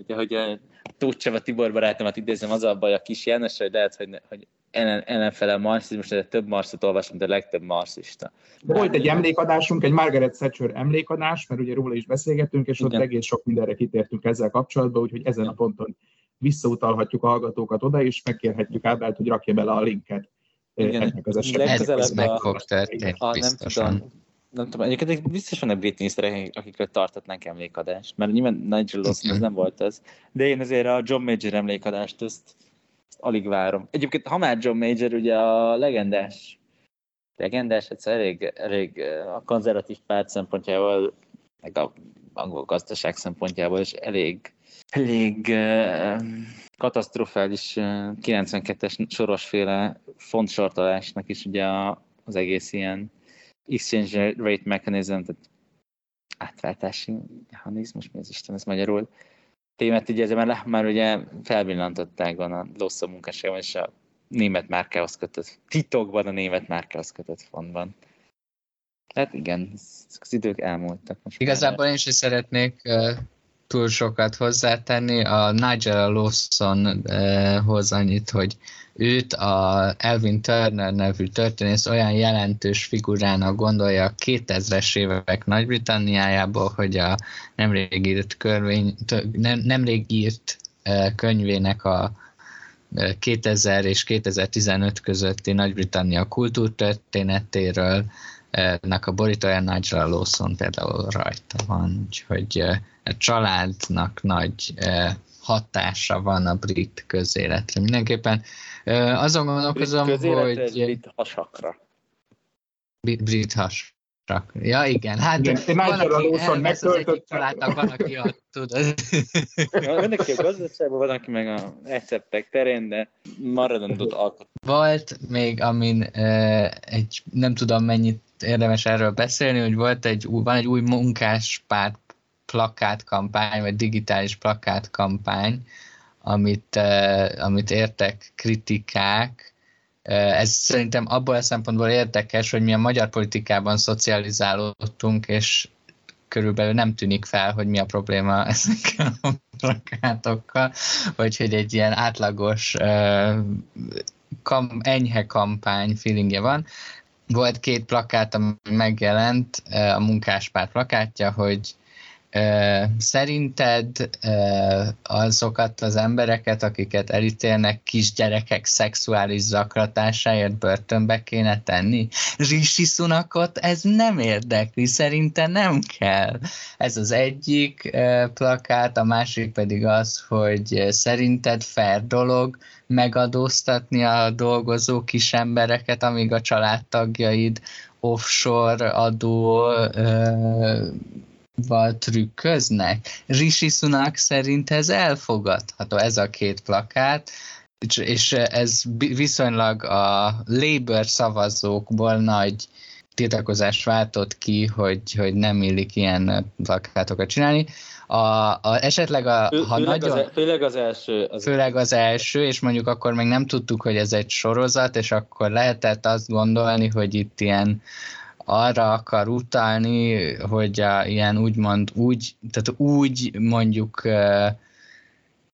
Ugye, hogy Tóth Csaba Tibor barátomat idézem, az a baj a kis János, hogy lehet, hogy, hogy ellen, ellenfele a marxizmus, de több marxot olvasom, de a legtöbb marxista. Volt egy emlékadásunk, egy Margaret Thatcher emlékadás, mert ugye róla is beszélgettünk, és Igen. ott egész sok mindenre kitértünk ezzel kapcsolatban, úgyhogy ezen a ponton visszautalhatjuk a hallgatókat oda, és megkérhetjük Ábelt, hogy rakja bele a linket Igen. ennek az esetnek. Ez meg fog történni, biztosan. Nem tudom, egyébként biztos vannak brit miniszterek, akikről tartatnánk emlékadást, mert nyilván Nigel Lawson ez nem volt ez. De én azért a John Major emlékadást, ezt, ezt alig várom. Egyébként, ha már John Major, ugye a legendás, legendás, ez elég, elég a konzervatív párt szempontjából, meg a angol gazdaság szempontjából is elég elég uh, katasztrofális uh, 92-es sorosféle fontsortolásnak is ugye a, az egész ilyen exchange rate mechanism, tehát átváltási mechanizmus, mi az Isten, ez magyarul témát így ezzel már, már ugye felvillantották van a Lossa munkásságban, és a német márkához kötött, titokban a német márkához kötött fontban. Hát igen, az idők elmúltak. Most Igazából én is szeretnék túl sokat hozzátenni. A Nigel Lawsonhoz annyit, hogy őt a Elvin Turner nevű történész olyan jelentős figurának gondolja a 2000-es évek Nagy-Britanniájából, hogy a nemrég írt, körvény, nem, nemrég írt könyvének a 2000 és 2015 közötti Nagy-Britannia kultúrtörténetéről nek a borítója Nigel Lawson például rajta van, úgyhogy a családnak nagy hatása van a brit közéletre. Mindenképpen azon gondolkozom, brit hogy... Brit hasakra. Brit has. Ja, igen, hát igen, van, aki elvesz az egyik családnak, van, aki a tudod. Aki a gazdaságban, van, aki meg a receptek terén, de maradandót alkot. Volt még, amin uh, egy, nem tudom mennyit érdemes erről beszélni, hogy volt egy, van egy új munkáspárt plakátkampány, vagy digitális plakátkampány, amit, amit értek kritikák, ez szerintem abból a szempontból érdekes, hogy mi a magyar politikában szocializálódtunk, és körülbelül nem tűnik fel, hogy mi a probléma ezekkel a plakátokkal, vagy hogy egy ilyen átlagos kam, enyhe kampány feelingje van. Volt két plakát, ami megjelent, a munkáspárt plakátja, hogy Szerinted azokat az embereket, akiket elítélnek kisgyerekek szexuális zaklatásáért börtönbe kéne tenni? Rishi Sunakot ez nem érdekli, szerinte nem kell. Ez az egyik plakát, a másik pedig az, hogy szerinted fair dolog megadóztatni a dolgozó kis embereket, amíg a családtagjaid offshore adó val trükköznek. Rishi Sunak szerint ez elfogadható, ez a két plakát, és ez viszonylag a Labour szavazókból nagy tiltakozás váltott ki, hogy, hogy nem illik ilyen plakátokat csinálni. A, a, esetleg a, Fő, ha főleg, nagyon, az, főleg az első. Az főleg az első, és mondjuk akkor még nem tudtuk, hogy ez egy sorozat, és akkor lehetett azt gondolni, hogy itt ilyen arra akar utalni, hogy a, ilyen úgymond úgy, tehát úgy mondjuk uh,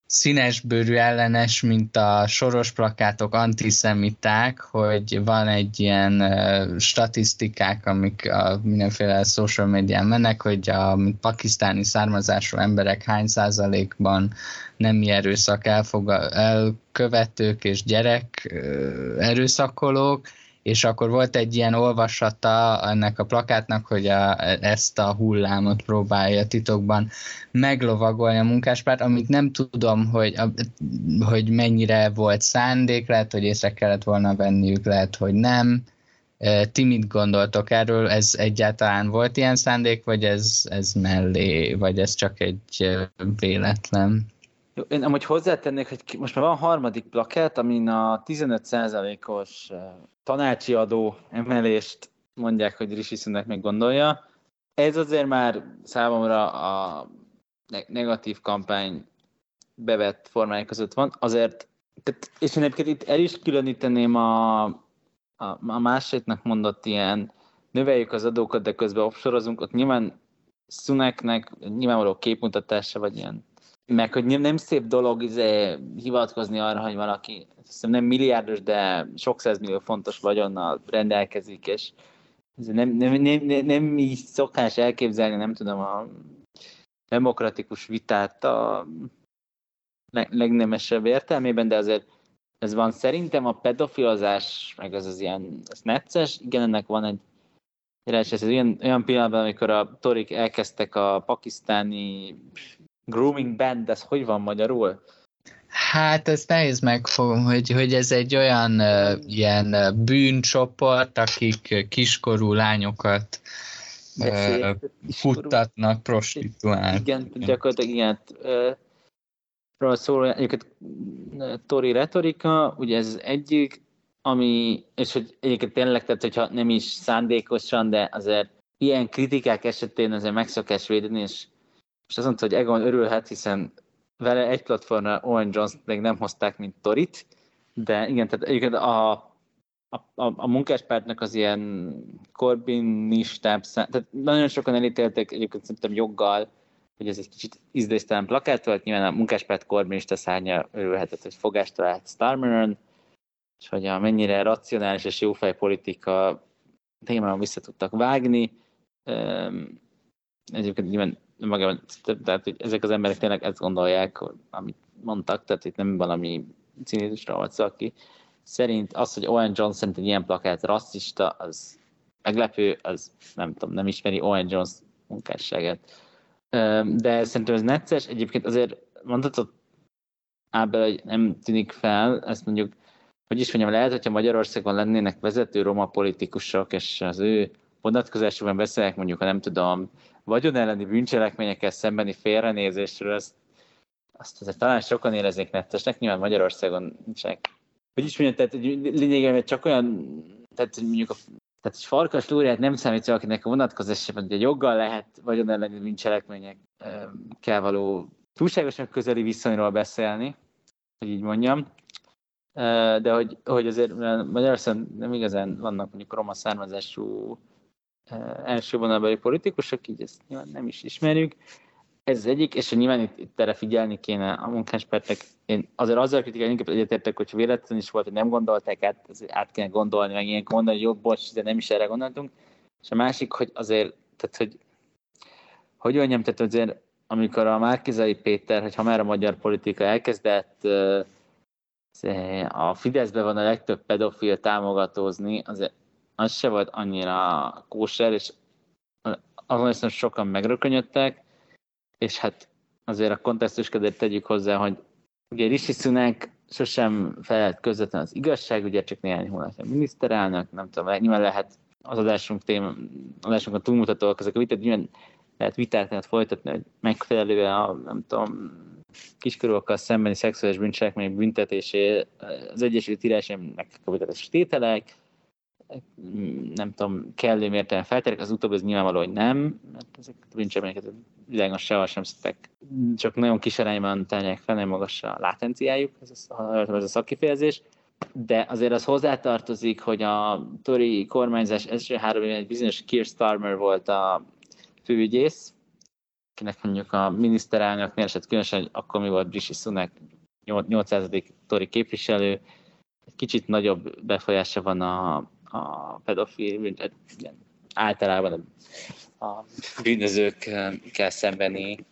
színesbőrű ellenes, mint a soros plakátok antiszemiták, hogy van egy ilyen uh, statisztikák, amik a mindenféle social médián mennek, hogy a pakisztáni származású emberek hány százalékban nem erőszak elfoga- elkövetők és gyerek uh, erőszakolók, és akkor volt egy ilyen olvasata ennek a plakátnak, hogy a, ezt a hullámot próbálja titokban meglovagolni a munkáspárt, amit nem tudom, hogy, hogy mennyire volt szándék, lehet, hogy észre kellett volna venniük, lehet, hogy nem. Ti mit gondoltok erről? Ez egyáltalán volt ilyen szándék, vagy ez, ez mellé, vagy ez csak egy véletlen? Jó, én amúgy hozzátennék, hogy most már van harmadik plakát, amin a 15%-os tanácsi adó emelést mondják, hogy Rishi Sunak meg gondolja. Ez azért már számomra a negatív kampány bevett formája között van. Azért, tehát, és én egyébként itt el is különíteném a, a, a másiknak mondott ilyen növeljük az adókat, de közben offshore ott nyilván Sunaknek nyilvánvaló képmutatása, vagy ilyen meg hogy nem szép dolog izé, hivatkozni arra, hogy valaki hiszem nem milliárdos, de sok millió fontos vagyonnal rendelkezik, és nem, nem, nem, nem, nem így szokás elképzelni, nem tudom, a demokratikus vitát a legnemesebb értelmében, de azért ez van. Szerintem a pedofilozás, meg az az ilyen az necces, igen, ennek van egy jelentés, ez olyan, olyan pillanatban, amikor a torik elkezdtek a pakisztáni grooming band, ez hogy van magyarul? Hát ezt nehéz megfogom, hogy, hogy ez egy olyan uh, ilyen bűncsoport, akik kiskorú lányokat uh, futtatnak, prostituálni. Igen, gyakorlatilag igen. Uh, szól, egyébként Tori retorika, ugye ez egyik, ami, és hogy egyébként tényleg, tehát hogyha nem is szándékosan, de azért ilyen kritikák esetén azért meg szokás védeni, és és azt mondta, hogy Egon örülhet, hiszen vele egy platformra Owen Jones még nem hozták, mint Torit, de igen, tehát egyébként a, a, a, a munkáspártnak az ilyen korbinistább, tehát nagyon sokan elítélték egyébként szerintem joggal, hogy ez egy kicsit ízléstelen plakát volt, nyilván a munkáspárt korbinista szárnya örülhetett, hogy fogást talált Starmeron, és hogy a mennyire racionális és jófej politika témában vissza tudtak vágni. Egyébként nyilván magában, tehát hogy ezek az emberek tényleg ezt gondolják, amit mondtak, tehát itt nem valami cinizmusra volt szó, aki szerint az, hogy Owen Jones szerint egy ilyen plakát rasszista, az meglepő, az nem tudom, nem ismeri Owen Jones munkásságát. De szerintem ez necces, egyébként azért mondhatod Ábel, hogy nem tűnik fel, ezt mondjuk, hogy is mondjam, lehet, hogyha Magyarországon lennének vezető roma politikusok, és az ő vonatkozásukban beszélek mondjuk, ha nem tudom, vagyon elleni bűncselekményekkel szembeni félrenézésről, azt, azt azért talán sokan éreznék nettesnek, nyilván Magyarországon nincsenek. Hogy is mondjam, tehát lényegében csak olyan, tehát mondjuk a tehát egy farkas lóriát nem számít, akinek a vonatkozásában hogy joggal lehet vagyon elleni bűncselekményekkel való túlságosan közeli viszonyról beszélni. hogy így mondjam. De hogy, hogy azért Magyarországon nem igazán vannak mondjuk roma származású első vonalbeli politikusok, így ezt nyilván nem is ismerjük. Ez az egyik, és nyilván itt, itt erre figyelni kéne a munkáspertek. Én azért azzal kritikál inkább egyetértek, hogy véletlen is volt, hogy nem gondolták át, át kéne gondolni, meg ilyen mondani, hogy jobb, bocs, de nem is erre gondoltunk. És a másik, hogy azért, tehát hogy hogy mondjam, tehát azért amikor a Márkizai Péter, hogy ha már a magyar politika elkezdett a Fideszbe van a legtöbb pedofil támogatózni, azért az se volt annyira kóser, és azon hiszem sokan megrökönyödtek, és hát azért a kontextus kedvéért tegyük hozzá, hogy ugye Rishi Sunak sosem felelt közvetlen az igazság, ugye csak néhány hónapja miniszterelnök, nem tudom, nyilván lehet az adásunk tém, adásunkon túlmutatóak ezek a vitát, nyilván lehet vitát lehet folytatni, hogy megfelelően a, nem tudom, kiskorúakkal szembeni szexuális bűncselekmény büntetésé az Egyesült Királyság megkapitatos tételek, nem tudom, kellő mértékben felterek, az utóbbi az nyilvánvaló, hogy nem, mert ezek a bűncselekményeket világon sehol sem szedtek, csak nagyon kis arányban tennek fel, nem magas a látenciájuk, ez a, ez a szakkifejezés, de azért az hozzátartozik, hogy a Tori kormányzás első három évben egy bizonyos Keir Starmer volt a főügyész, akinek mondjuk a miniszterelnök esett különösen, hogy akkor mi volt Rishi Sunak 800. tori képviselő, egy kicsit nagyobb befolyása van a, a pedofil, általában a, bűnözőkkel szembeni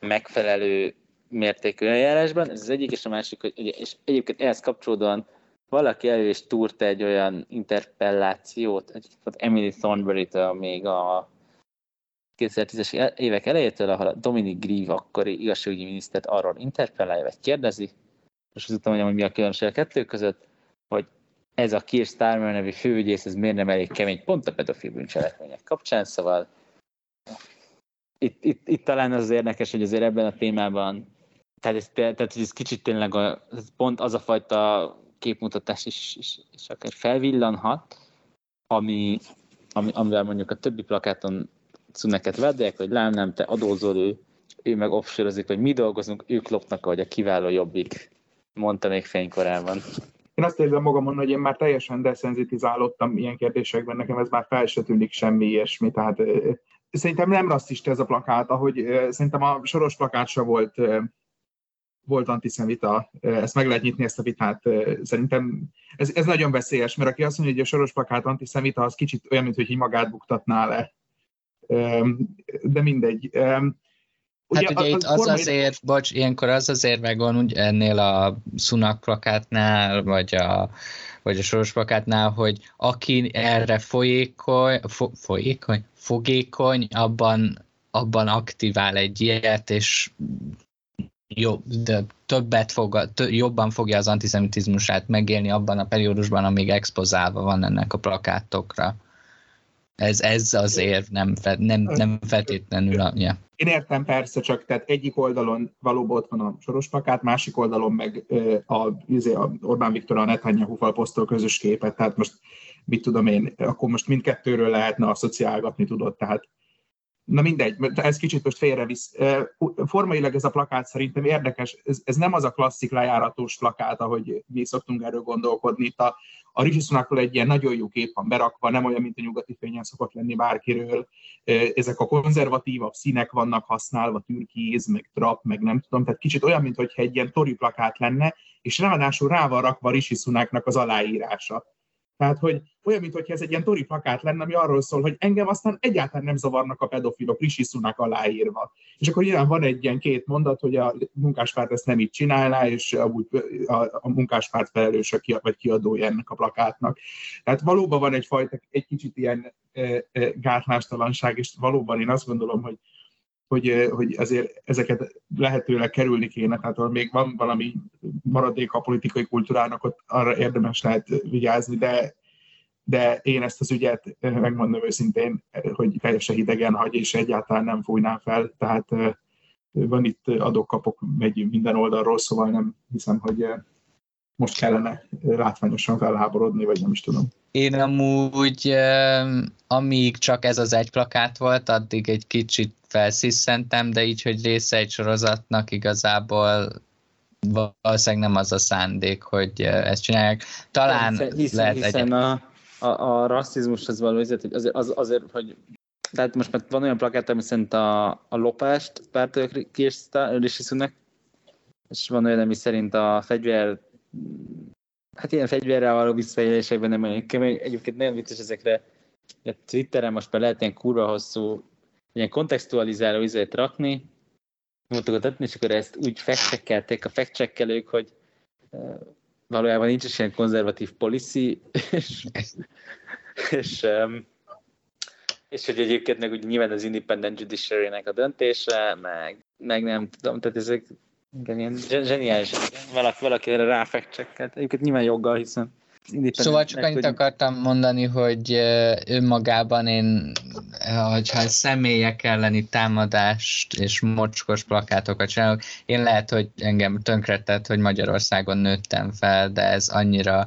megfelelő mértékű eljárásban. Ez az egyik, és a másik, hogy és egyébként ehhez kapcsolódóan valaki elő és túrta egy olyan interpellációt, Emily Thornberry-től még a 2010-es évek elejétől, ahol Dominic Grieve akkori igazságügyi minisztert arról interpellálja, vagy kérdezi, és azután mondjam, hogy mi a különbség a kettő között, hogy ez a Keir Starmer nevű főügyész, ez miért nem elég kemény pont a pedofil bűncselekmények kapcsán, szóval itt, itt, itt talán az, az érdekes, hogy azért ebben a témában, tehát ez, tehát, ez kicsit tényleg a, ez pont az a fajta képmutatás is, is, is akár felvillanhat, ami, ami, amivel mondjuk a többi plakáton cuneket vedják, hogy lám nem, te adózol ő, ő meg offshore hogy mi dolgozunk, ők lopnak, ahogy a kiváló jobbik, mondta még fénykorában. Én azt érzem magamon, hogy én már teljesen deszenzitizálódtam ilyen kérdésekben, nekem ez már fel se tűnik semmi ilyesmi, tehát szerintem nem rasszista ez a plakát, ahogy szerintem a soros plakát se volt volt antiszemita, ezt meg lehet nyitni ezt a vitát. Szerintem ez, ez nagyon veszélyes, mert aki azt mondja, hogy a soros plakát antiszemita, az kicsit olyan, mint magát buktatná le de mindegy. Ugye, hát ugye itt az formai... azért, bocs, ilyenkor az azért megvan úgy ennél a Sunak plakátnál, vagy a, vagy a soros plakátnál, hogy aki erre folyékony, fo, folyékony, fogékony, abban, abban aktivál egy ilyet, és jobb, de többet fog, tö, jobban fogja az antiszemitizmusát megélni abban a periódusban, amíg expozálva van ennek a plakátokra. Ez, ez az érv, nem, fe, nem, nem feltétlenül a... Ja. Én értem persze, csak tehát egyik oldalon valóban ott van a soros plakát, másik oldalon meg a, izé, a Orbán Viktor a Netanyahu-val közös képet, tehát most mit tudom én, akkor most mindkettőről lehetne asszociálgatni, tudod, tehát Na mindegy, ez kicsit most félrevisz. Formailag ez a plakát szerintem érdekes, ez, ez nem az a klasszik lejáratos plakát, ahogy mi szoktunk erről gondolkodni. Itt a, a Rishi egy ilyen nagyon jó kép van berakva, nem olyan, mint a nyugati fényen szokott lenni bárkiről. Ezek a konzervatívabb színek vannak használva, türkíz, meg trap, meg nem tudom, tehát kicsit olyan, mintha egy ilyen tori plakát lenne, és ráadásul rá van rakva Rishi az aláírása. Tehát, hogy olyan, mintha ez egy ilyen tori plakát lenne, ami arról szól, hogy engem aztán egyáltalán nem zavarnak a pedofilok, Rishi Sunak aláírva. És akkor ilyen van egy ilyen két mondat, hogy a munkáspárt ezt nem így csinálná, és a, a, a munkáspárt felelős vagy kiadója ennek a plakátnak. Tehát valóban van egyfajta, egy kicsit ilyen e, e, gátlástalanság, és valóban én azt gondolom, hogy hogy, hogy azért ezeket lehetőleg kerülni kéne, tehát még van valami maradék a politikai kultúrának, ott arra érdemes lehet vigyázni, de, de én ezt az ügyet megmondom őszintén, hogy teljesen hidegen hagy, és egyáltalán nem fújnám fel, tehát van itt adok-kapok, megy minden oldalról, szóval nem hiszem, hogy most kellene látványosan felháborodni, vagy nem is tudom. Én amúgy, amíg csak ez az egy plakát volt, addig egy kicsit felsziszentem, de így, hogy része egy sorozatnak igazából valószínűleg nem az a szándék, hogy ezt csinálják. Talán hiszen, hiszen, lehet hiszen egy... a, a, a rasszizmus az való hogy azért, az, azért, hogy tehát most már van olyan plakát, ami szerint a, a lopást pártolják Rishi Sunak, és van olyan, ami szerint a fegyver hát ilyen fegyverrel való visszaélésekben nem olyan kemény. Egyébként nagyon vicces ezekre a Twitteren most már lehet ilyen kurva hosszú ilyen kontextualizáló izét rakni, voltakat adni, és akkor ezt úgy fekcsekkelték a fekcsekkelők, hogy valójában nincs is ilyen konzervatív policy, és, és, um, és hogy egyébként meg úgy nyilván az independent judiciary-nek a döntése, meg, meg nem tudom, tehát ezek igen, ilyen zseniális. Valaki, valaki erre ráfekcsekkelt. Egyébként nyilván joggal, hiszen Szóval csak annyit hogy... akartam mondani, hogy önmagában én, hogyha személyek elleni támadást és mocskos plakátokat csinálok, én lehet, hogy engem tönkretett, hogy Magyarországon nőttem fel, de ez annyira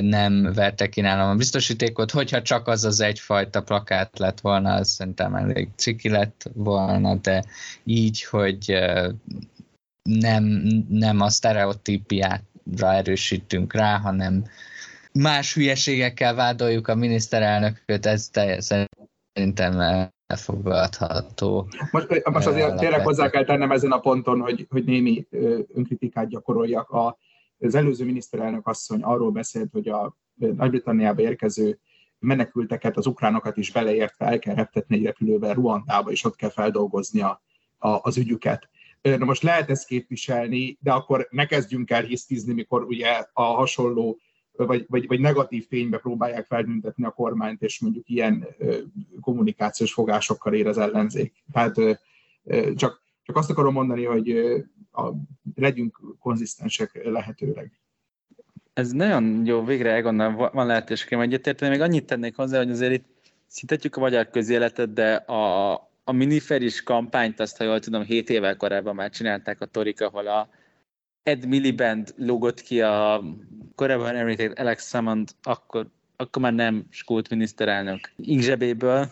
nem verte ki nálam a biztosítékot, hogyha csak az az egyfajta plakát lett volna, az szerintem elég ciki lett volna, de így, hogy nem, nem a sztereotípiára erősítünk rá, hanem más hülyeségekkel vádoljuk a miniszterelnököt, ez szerintem elfogadható. Most, most azért tényleg hozzá kell tennem ezen a ponton, hogy, hogy némi önkritikát gyakoroljak. A, az előző miniszterelnök asszony arról beszélt, hogy a Nagy-Britanniába érkező menekülteket, az ukránokat is beleértve el kell reptetni egy repülővel Ruandába, és ott kell feldolgozni a, a, az ügyüket. Na most lehet ezt képviselni, de akkor ne kezdjünk el hisztizni, mikor ugye a hasonló vagy, vagy, vagy negatív fénybe próbálják feltüntetni a kormányt, és mondjuk ilyen kommunikációs fogásokkal ér az ellenzék. Tehát csak, csak azt akarom mondani, hogy a, legyünk konzisztensek lehetőleg. Ez nagyon jó, végre Egonnal van lehetőségem egyetérteni. Még annyit tennék hozzá, hogy azért itt szintetjük a magyar közéletet, de a, a miniferis kampányt, azt ha jól tudom, 7 évvel korábban már csinálták a Torik, ahol a Ed Miliband logott ki a korábban említett Alex Salmond, akkor, akkor már nem skult miniszterelnök ingzsebéből,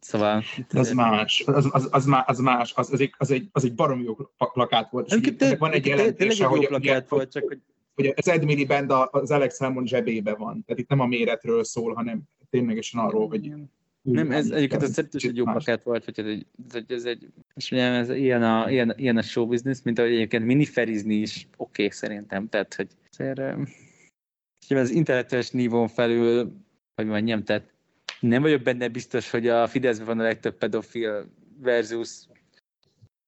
Szóval... Az más, az, az, az, más, az más, az, az, egy, az, egy, az egy baromi jó plakát volt. És té- van egy jelentése, hogy, plakát volt, csak hogy... hogy az Ed Miliband az Alex Salmond zsebébe van. Tehát itt nem a méretről szól, hanem ténylegesen arról, hogy nem, ez egyébként ez szerintem egy jó plakát volt, hogy ez egy, ez, ez egy és mondjam, ez ilyen a, ilyen, ilyen a show business, mint ahogy egyébként miniferizni is oké okay, szerintem, tehát hogy azért, az internetes nívón felül, hogy mondjam, tehát nem vagyok benne biztos, hogy a Fideszben van a legtöbb pedofil versus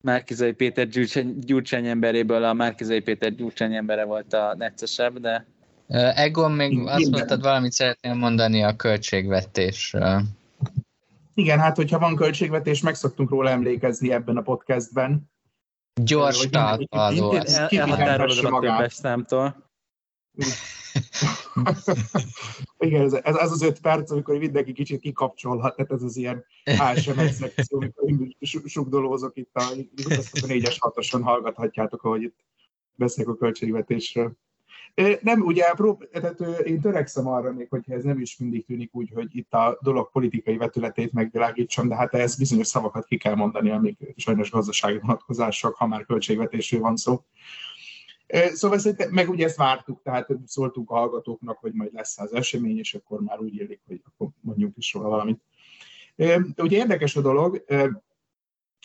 Márkizai Péter Gyurcsány, Gyurcsány emberéből a Márkizai Péter Gyurcsány embere volt a neccesebb, de Egon, még azt mondtad, valamit szeretném mondani a költségvetésről. Igen, hát hogyha van költségvetés, meg szoktunk róla emlékezni ebben a podcastben. Gyors találkozó. Elhatárolod a többes számtól. Igen, ez, ez, az öt perc, amikor mindenki kicsit kikapcsolhat, tehát ez az ilyen ASMR szekció, amikor én sugdolózok itt a, a négyes hatoson hallgathatjátok, ahogy itt beszélek a költségvetésről. Nem, ugye tehát én törekszem arra még, hogyha ez nem is mindig tűnik úgy, hogy itt a dolog politikai vetületét megvilágítsam, de hát ez bizonyos szavakat ki kell mondani, amik sajnos gazdasági vonatkozások, ha már költségvetésről van szó. Szóval szerintem, meg ugye ezt vártuk, tehát szóltunk a hallgatóknak, hogy majd lesz az esemény, és akkor már úgy élik, hogy akkor mondjunk is róla valamit. Ugye érdekes a dolog,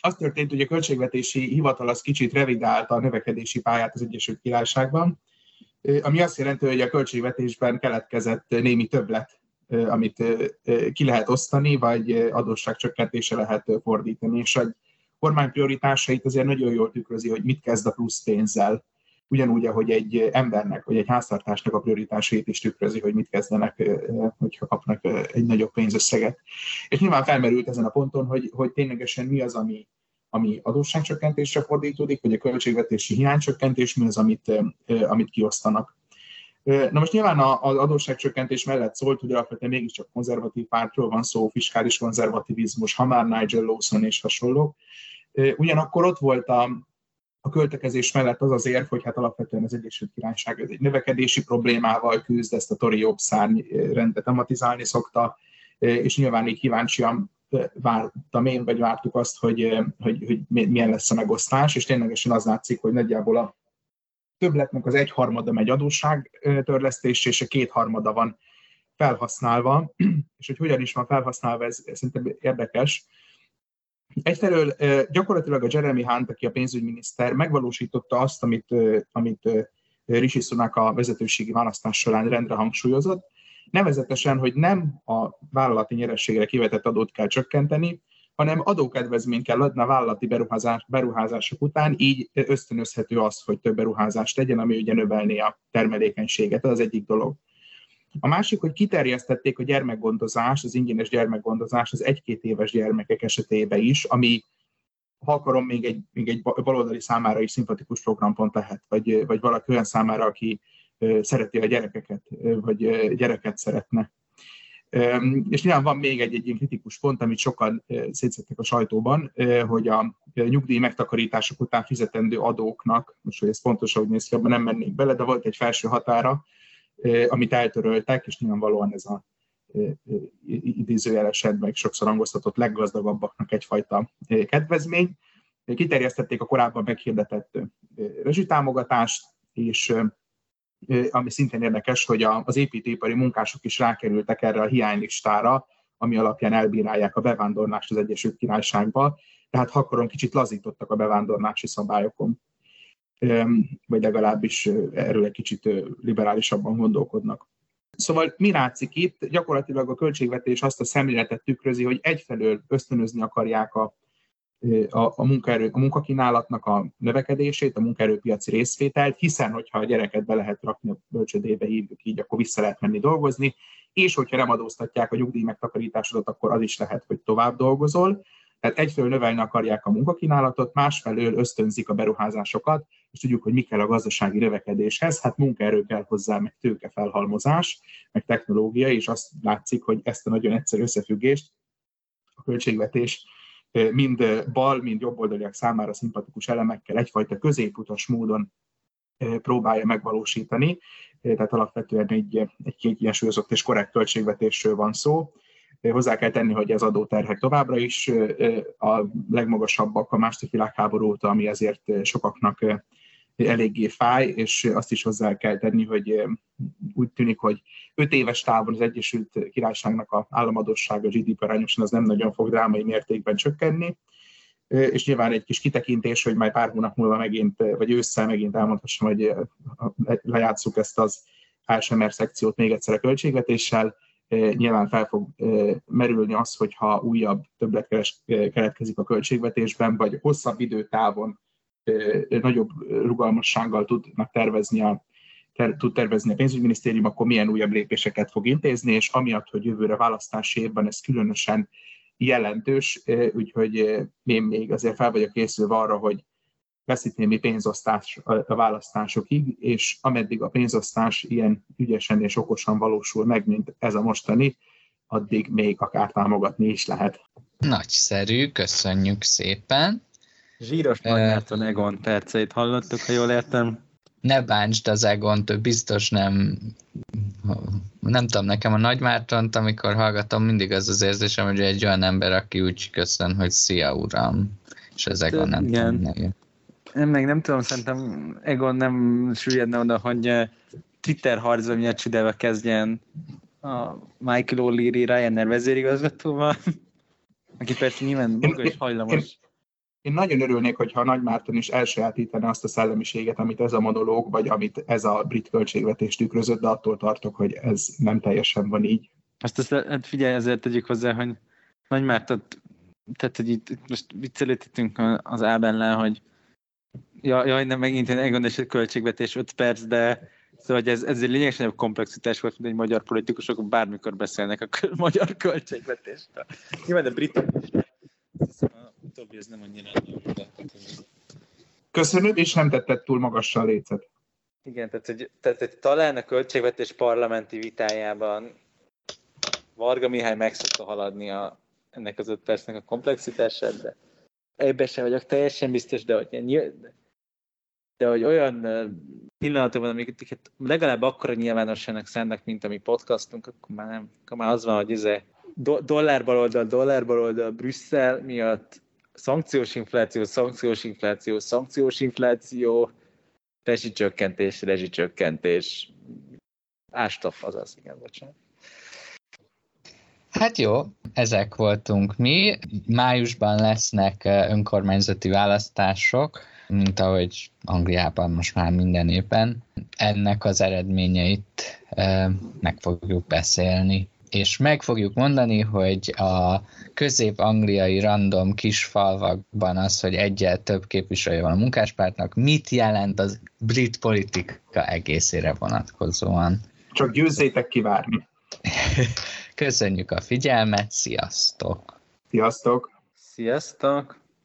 az történt, hogy a költségvetési hivatal az kicsit revidálta a növekedési pályát az Egyesült Királyságban, ami azt jelenti, hogy a költségvetésben keletkezett némi többlet, amit ki lehet osztani, vagy adósságcsökkentése lehet fordítani, és a kormány prioritásait azért nagyon jól tükrözi, hogy mit kezd a plusz pénzzel, ugyanúgy, ahogy egy embernek, vagy egy háztartásnak a prioritásait is tükrözi, hogy mit kezdenek, hogyha kapnak egy nagyobb pénzösszeget. És nyilván felmerült ezen a ponton, hogy, hogy ténylegesen mi az, ami, ami adósságcsökkentésre fordítódik, vagy a költségvetési hiánycsökkentés, mi az, amit, amit kiosztanak. Na most nyilván az adósságcsökkentés mellett szólt, hogy alapvetően mégiscsak konzervatív pártról van szó, fiskális konzervativizmus, ha már Nigel Lawson és hasonlók. Ugyanakkor ott volt a, a költekezés mellett az az érv, hogy hát alapvetően az Egyesült Királyság egy növekedési problémával küzd, ezt a Tory jobb szárny rendet tematizálni szokta, és nyilván így kíváncsian vártam én, vagy vártuk azt, hogy, hogy, hogy milyen lesz a megosztás, és ténylegesen az látszik, hogy nagyjából a többletnek az egyharmada megy adósság törlesztés, és a kétharmada van felhasználva, és hogy hogyan is van felhasználva, ez szerintem érdekes. Egyfelől gyakorlatilag a Jeremy Hunt, aki a pénzügyminiszter, megvalósította azt, amit, amit Rishi Sunak a vezetőségi választás során rendre hangsúlyozott, nevezetesen, hogy nem a vállalati nyerességre kivetett adót kell csökkenteni, hanem adókedvezményt kell adni a vállalati beruházás, beruházások után, így ösztönözhető az, hogy több beruházást tegyen, ami ugye növelné a termelékenységet, ez az egyik dolog. A másik, hogy kiterjesztették a gyermekgondozás, az ingyenes gyermekgondozás az egy-két éves gyermekek esetében is, ami ha akarom, még egy, még egy baloldali számára is szimpatikus programpont lehet, vagy, vagy valaki olyan számára, aki szereti a gyerekeket, vagy gyereket szeretne. És nyilván van még egy, egy ilyen kritikus pont, amit sokan szétszettek a sajtóban, hogy a nyugdíj megtakarítások után fizetendő adóknak, most hogy ez pontosan hogy néz ki, abban nem mennék bele, de volt egy felső határa, amit eltöröltek, és nyilvánvalóan ez a idézőjelesen meg sokszor hangoztatott leggazdagabbaknak egyfajta kedvezmény. Kiterjesztették a korábban meghirdetett rezsitámogatást, és ami szintén érdekes, hogy az építőipari munkások is rákerültek erre a hiánylistára, ami alapján elbírálják a bevándorlást az Egyesült Királyságba, tehát ha akarom, kicsit lazítottak a bevándorlási szabályokon, vagy legalábbis erről egy kicsit liberálisabban gondolkodnak. Szóval mi látszik itt? Gyakorlatilag a költségvetés azt a szemléletet tükrözi, hogy egyfelől ösztönözni akarják a a, a, munkaerő, a munkakínálatnak a növekedését, a munkaerőpiaci részvételt, hiszen hogyha a gyereket be lehet rakni a bölcsödébe, hívjuk így, akkor vissza lehet menni dolgozni, és hogyha nem adóztatják a nyugdíj megtakarításodat, akkor az is lehet, hogy tovább dolgozol. Tehát egyfelől növelni akarják a munkakínálatot, másfelől ösztönzik a beruházásokat, és tudjuk, hogy mi kell a gazdasági növekedéshez, hát munkaerő kell hozzá, meg tőkefelhalmozás, meg technológia, és azt látszik, hogy ezt a nagyon egyszerű összefüggést a költségvetés mind bal, mind jobboldaliak számára szimpatikus elemekkel egyfajta középutas módon próbálja megvalósítani. Tehát alapvetően egy, egy kiegyensúlyozott és korrekt költségvetésről van szó. Hozzá kell tenni, hogy ez adóterhek továbbra is a legmagasabbak a második világháború óta, ami ezért sokaknak eléggé fáj, és azt is hozzá kell tenni, hogy úgy tűnik, hogy 5 éves távon az Egyesült Királyságnak a államadossága GDP arányosan az nem nagyon fog drámai mértékben csökkenni, és nyilván egy kis kitekintés, hogy majd pár hónap múlva megint, vagy ősszel megint elmondhassam, hogy lejátszuk ezt az ASMR szekciót még egyszer a költségvetéssel, nyilván fel fog merülni az, hogyha újabb többlet keletkezik a költségvetésben, vagy hosszabb időtávon nagyobb rugalmassággal tudnak tervezni a, ter, tud tervezni a pénzügyminisztérium, akkor milyen újabb lépéseket fog intézni, és amiatt, hogy jövőre választási évben ez különösen jelentős, úgyhogy én még azért fel vagyok készülve arra, hogy lesz itt pénzosztás a választásokig, és ameddig a pénzosztás ilyen ügyesen és okosan valósul meg, mint ez a mostani, addig még akár támogatni is lehet. Nagyszerű, köszönjük szépen. Zsíros Nagymárton Egon perceit hallottuk, ha jól értem. Ne bántsd az Egont, biztos nem... Nem tudom, nekem a Nagymártont, amikor hallgatom, mindig az az érzésem, hogy egy olyan ember, aki úgy köszön, hogy szia uram, és az Egon nem Igen. tudom, Én meg nem tudom, szerintem Egon nem süllyedne oda, hogy eh, Twitter harcba miatt csüdelve kezdjen a Michael O'Leary Ryanair vezérigazgatóval, aki persze nyilván maga is hajlamos én nagyon örülnék, hogyha a Nagy Márton is elsajátítaná azt a szellemiséget, amit ez a monológ, vagy amit ez a brit költségvetés tükrözött, de attól tartok, hogy ez nem teljesen van így. Azt, azt hát figyelj, ezért tegyük hozzá, hogy Nagy Márton, tehát, hogy itt, itt most viccelődhetünk az Ábellel, hogy ja, jaj, nem megint egy elgondolás költségvetés 5 perc, de Szóval hogy ez, ez egy lényegesen komplexitás volt, mint egy magyar politikusok bármikor beszélnek a magyar költségvetésről. Nyilván a britek is utóbbi ez nem annyira de, Köszönöm, és nem tetted túl magassal lécet. Igen, tehát, hogy, tehát hogy talán a költségvetés parlamenti vitájában Varga Mihály meg szokta haladni a, ennek az öt percnek a komplexitását, de ebben sem vagyok teljesen biztos, de hogy, de hogy olyan pillanatokban, amiket legalább akkora nyilvánosságnak szánnak, mint a mi podcastunk, akkor már nem, akkor már az van, hogy ez izé do, dollár baloldal, dollár baloldal Brüsszel miatt szankciós infláció, szankciós infláció, szankciós infláció, rezsicsökkentés, rezsicsökkentés. Ástop, azaz, igen, bocsánat. Hát jó, ezek voltunk mi. Májusban lesznek önkormányzati választások, mint ahogy Angliában most már minden évben. Ennek az eredményeit meg fogjuk beszélni és meg fogjuk mondani, hogy a közép-angliai random kis falvakban az, hogy egyel több képviselője van a munkáspártnak, mit jelent az brit politika egészére vonatkozóan. Csak győzzétek kivárni. Köszönjük a figyelmet, sziasztok! Sziasztok! Sziasztok!